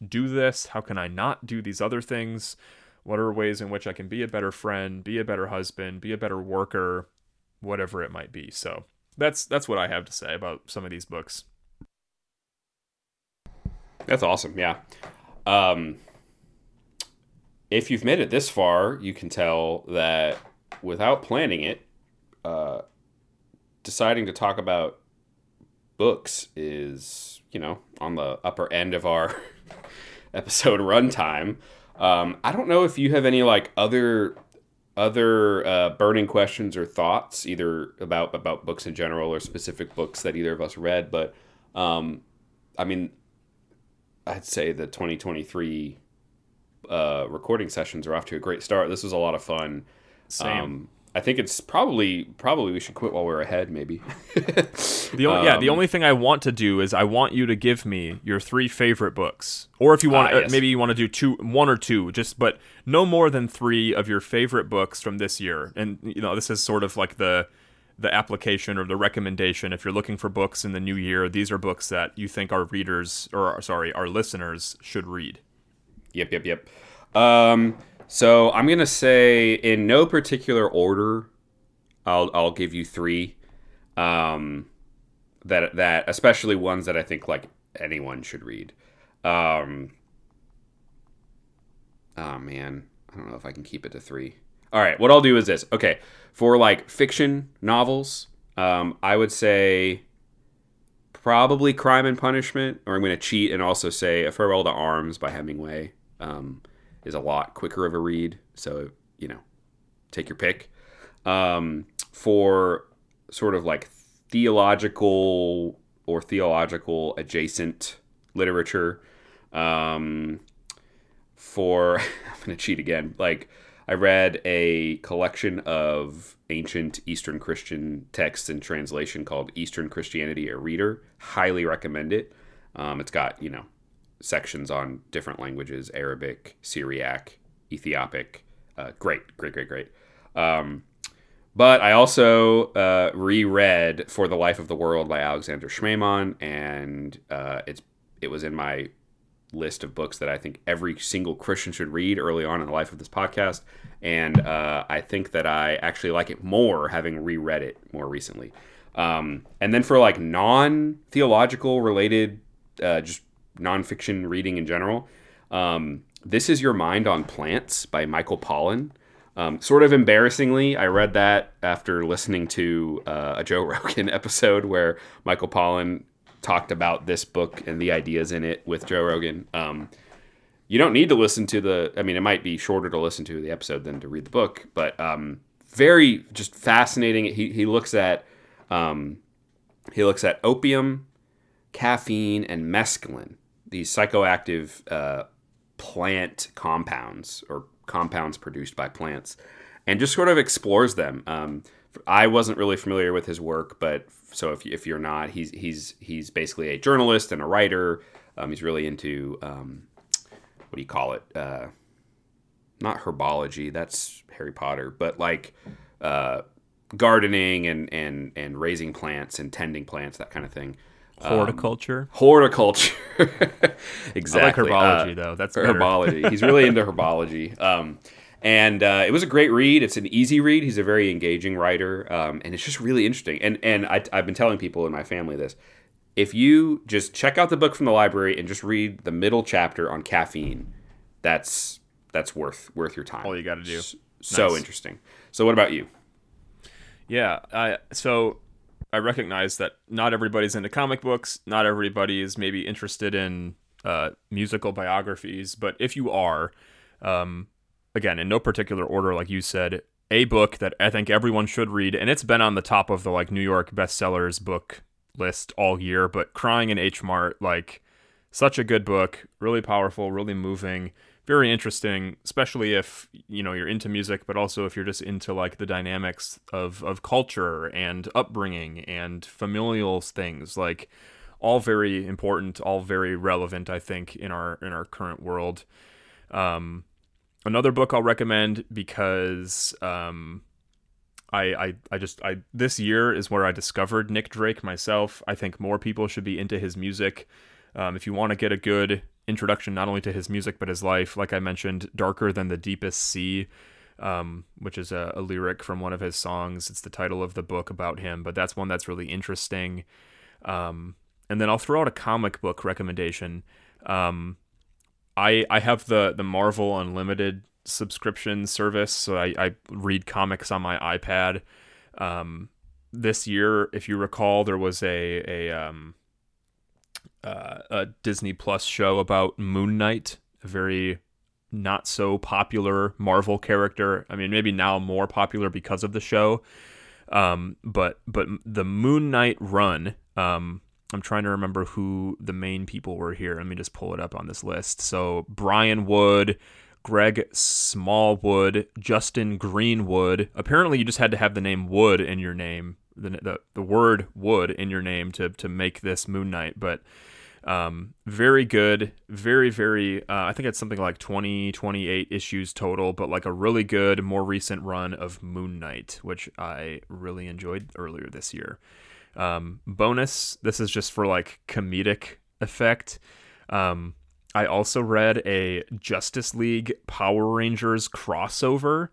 do this? How can I not do these other things? What are ways in which I can be a better friend, be a better husband, be a better worker, whatever it might be. So that's that's what I have to say about some of these books. That's awesome. Yeah. Um, if you've made it this far, you can tell that without planning it, uh, deciding to talk about books is you know on the upper end of our episode runtime. Um, I don't know if you have any like other other uh, burning questions or thoughts either about about books in general or specific books that either of us read, but um, I mean, I'd say the 2023 uh, recording sessions are off to a great start. This was a lot of fun. Same. Um, I think it's probably probably we should quit while we're ahead. Maybe. the only, um, yeah, the um, only thing I want to do is I want you to give me your three favorite books, or if you want, uh, yes. maybe you want to do two, one or two, just but no more than three of your favorite books from this year. And you know, this is sort of like the the application or the recommendation. If you're looking for books in the new year, these are books that you think our readers or sorry, our listeners should read. Yep, yep, yep. Um, so I'm gonna say in no particular order. I'll I'll give you three. Um, that that especially ones that I think like anyone should read. Um, oh man, I don't know if I can keep it to three. All right, what I'll do is this. Okay, for like fiction novels, um, I would say probably Crime and Punishment, or I'm going to cheat and also say A Farewell to Arms by Hemingway. Um, is a lot quicker of a read. So, you know, take your pick. Um, for sort of like theological or theological adjacent literature, um, for, I'm to cheat again. Like, I read a collection of ancient Eastern Christian texts and translation called Eastern Christianity a Reader. Highly recommend it. Um, it's got, you know, sections on different languages Arabic, Syriac, Ethiopic. Uh, great, great, great, great. Um, but I also uh, reread For the Life of the World by Alexander Schmemann, and uh, it's it was in my list of books that I think every single Christian should read early on in the life of this podcast. And uh, I think that I actually like it more having reread it more recently. Um, and then for like non theological related, uh, just nonfiction reading in general. Um, this is Your Mind on Plants by Michael Pollan. Um, sort of embarrassingly, I read that after listening to uh, a Joe Rogan episode where Michael Pollan talked about this book and the ideas in it with Joe Rogan. Um, you don't need to listen to the, I mean, it might be shorter to listen to the episode than to read the book, but um, very just fascinating. He, he looks at, um, he looks at opium, caffeine, and mescaline these psychoactive uh, plant compounds or compounds produced by plants, and just sort of explores them. Um, I wasn't really familiar with his work, but so if, if you're not, he's he's he's basically a journalist and a writer. Um, he's really into um, what do you call it? Uh, not herbology. That's Harry Potter, but like uh, gardening and and and raising plants and tending plants, that kind of thing. Horticulture. Horticulture, exactly. I like herbology Uh, though. That's better. herbology. He's really into herbology. Um, and uh, it was a great read. It's an easy read. He's a very engaging writer, um, and it's just really interesting. And and I, I've been telling people in my family this: if you just check out the book from the library and just read the middle chapter on caffeine, that's that's worth worth your time. All you gotta do. S- So Nice. interesting. So what about you? Yeah, I so I recognize that not everybody's into comic books, not everybody is maybe interested in uh, musical biographies, but if you are, um, again, in no particular order, like you said, a book that I think everyone should read, and it's been on the top of the like New York bestsellers book list all year, but Crying in H Mart, like such a good book, really powerful, really moving, very interesting, especially if you know you're into music, but also if you're just into like the dynamics of of culture and upbringing and familial things, like all very important, all very relevant, I think, in our in our current world. Um, another book I'll recommend because um, I, I I just I this year is where I discovered Nick Drake myself. I think more people should be into his music. Um, if you want to get a good introduction not only to his music but his life, like I mentioned, "Darker Than the Deepest Sea," um, which is a, a lyric from one of his songs. It's the title of the book about him, but that's one that's really interesting. Um, and then I'll throw out a comic book recommendation. Um, I I have the the Marvel Unlimited subscription service, so I, I read comics on my iPad. Um, this year, if you recall, there was a a um, uh, a Disney Plus show about Moon Knight, a very not so popular Marvel character. I mean, maybe now more popular because of the show. Um, but but the Moon Knight run. Um, I'm trying to remember who the main people were here. Let me just pull it up on this list. So Brian Wood, Greg Smallwood, Justin Greenwood. Apparently, you just had to have the name Wood in your name, the the, the word Wood in your name to to make this Moon Knight. But um, very good, very very. Uh, I think it's something like 20, 28 issues total, but like a really good, more recent run of Moon Knight, which I really enjoyed earlier this year. Um, bonus, this is just for like comedic effect. Um, I also read a Justice League Power Rangers crossover.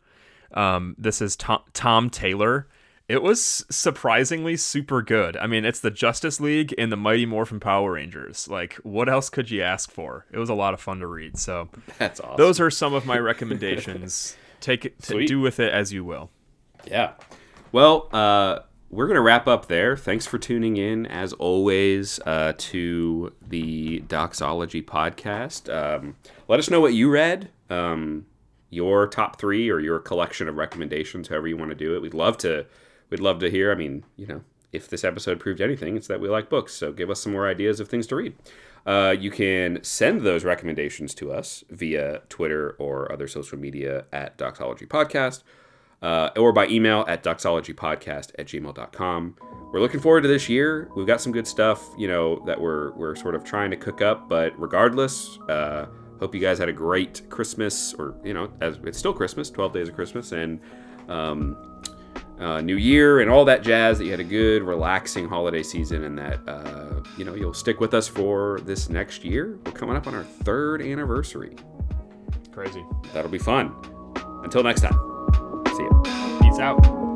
Um, this is Tom, Tom Taylor. It was surprisingly super good. I mean, it's the Justice League and the Mighty Morphin Power Rangers. Like, what else could you ask for? It was a lot of fun to read. So, That's awesome. those are some of my recommendations. Take it, to Sweet. do with it as you will. Yeah. Well, uh, we're going to wrap up there. Thanks for tuning in, as always, uh, to the Doxology podcast. Um, let us know what you read, um, your top three or your collection of recommendations, however you want to do it. We'd love to. We'd love to hear. I mean, you know, if this episode proved anything, it's that we like books. So give us some more ideas of things to read. Uh, you can send those recommendations to us via Twitter or other social media at Doxology Podcast uh, or by email at doxologypodcast at gmail.com. We're looking forward to this year. We've got some good stuff, you know, that we're, we're sort of trying to cook up, but regardless, uh, hope you guys had a great Christmas or, you know, as it's still Christmas, 12 days of Christmas, and um, uh, New Year and all that jazz, that you had a good, relaxing holiday season and that, uh, you know, you'll stick with us for this next year. We're coming up on our third anniversary. Crazy. That'll be fun. Until next time, see you. Peace out.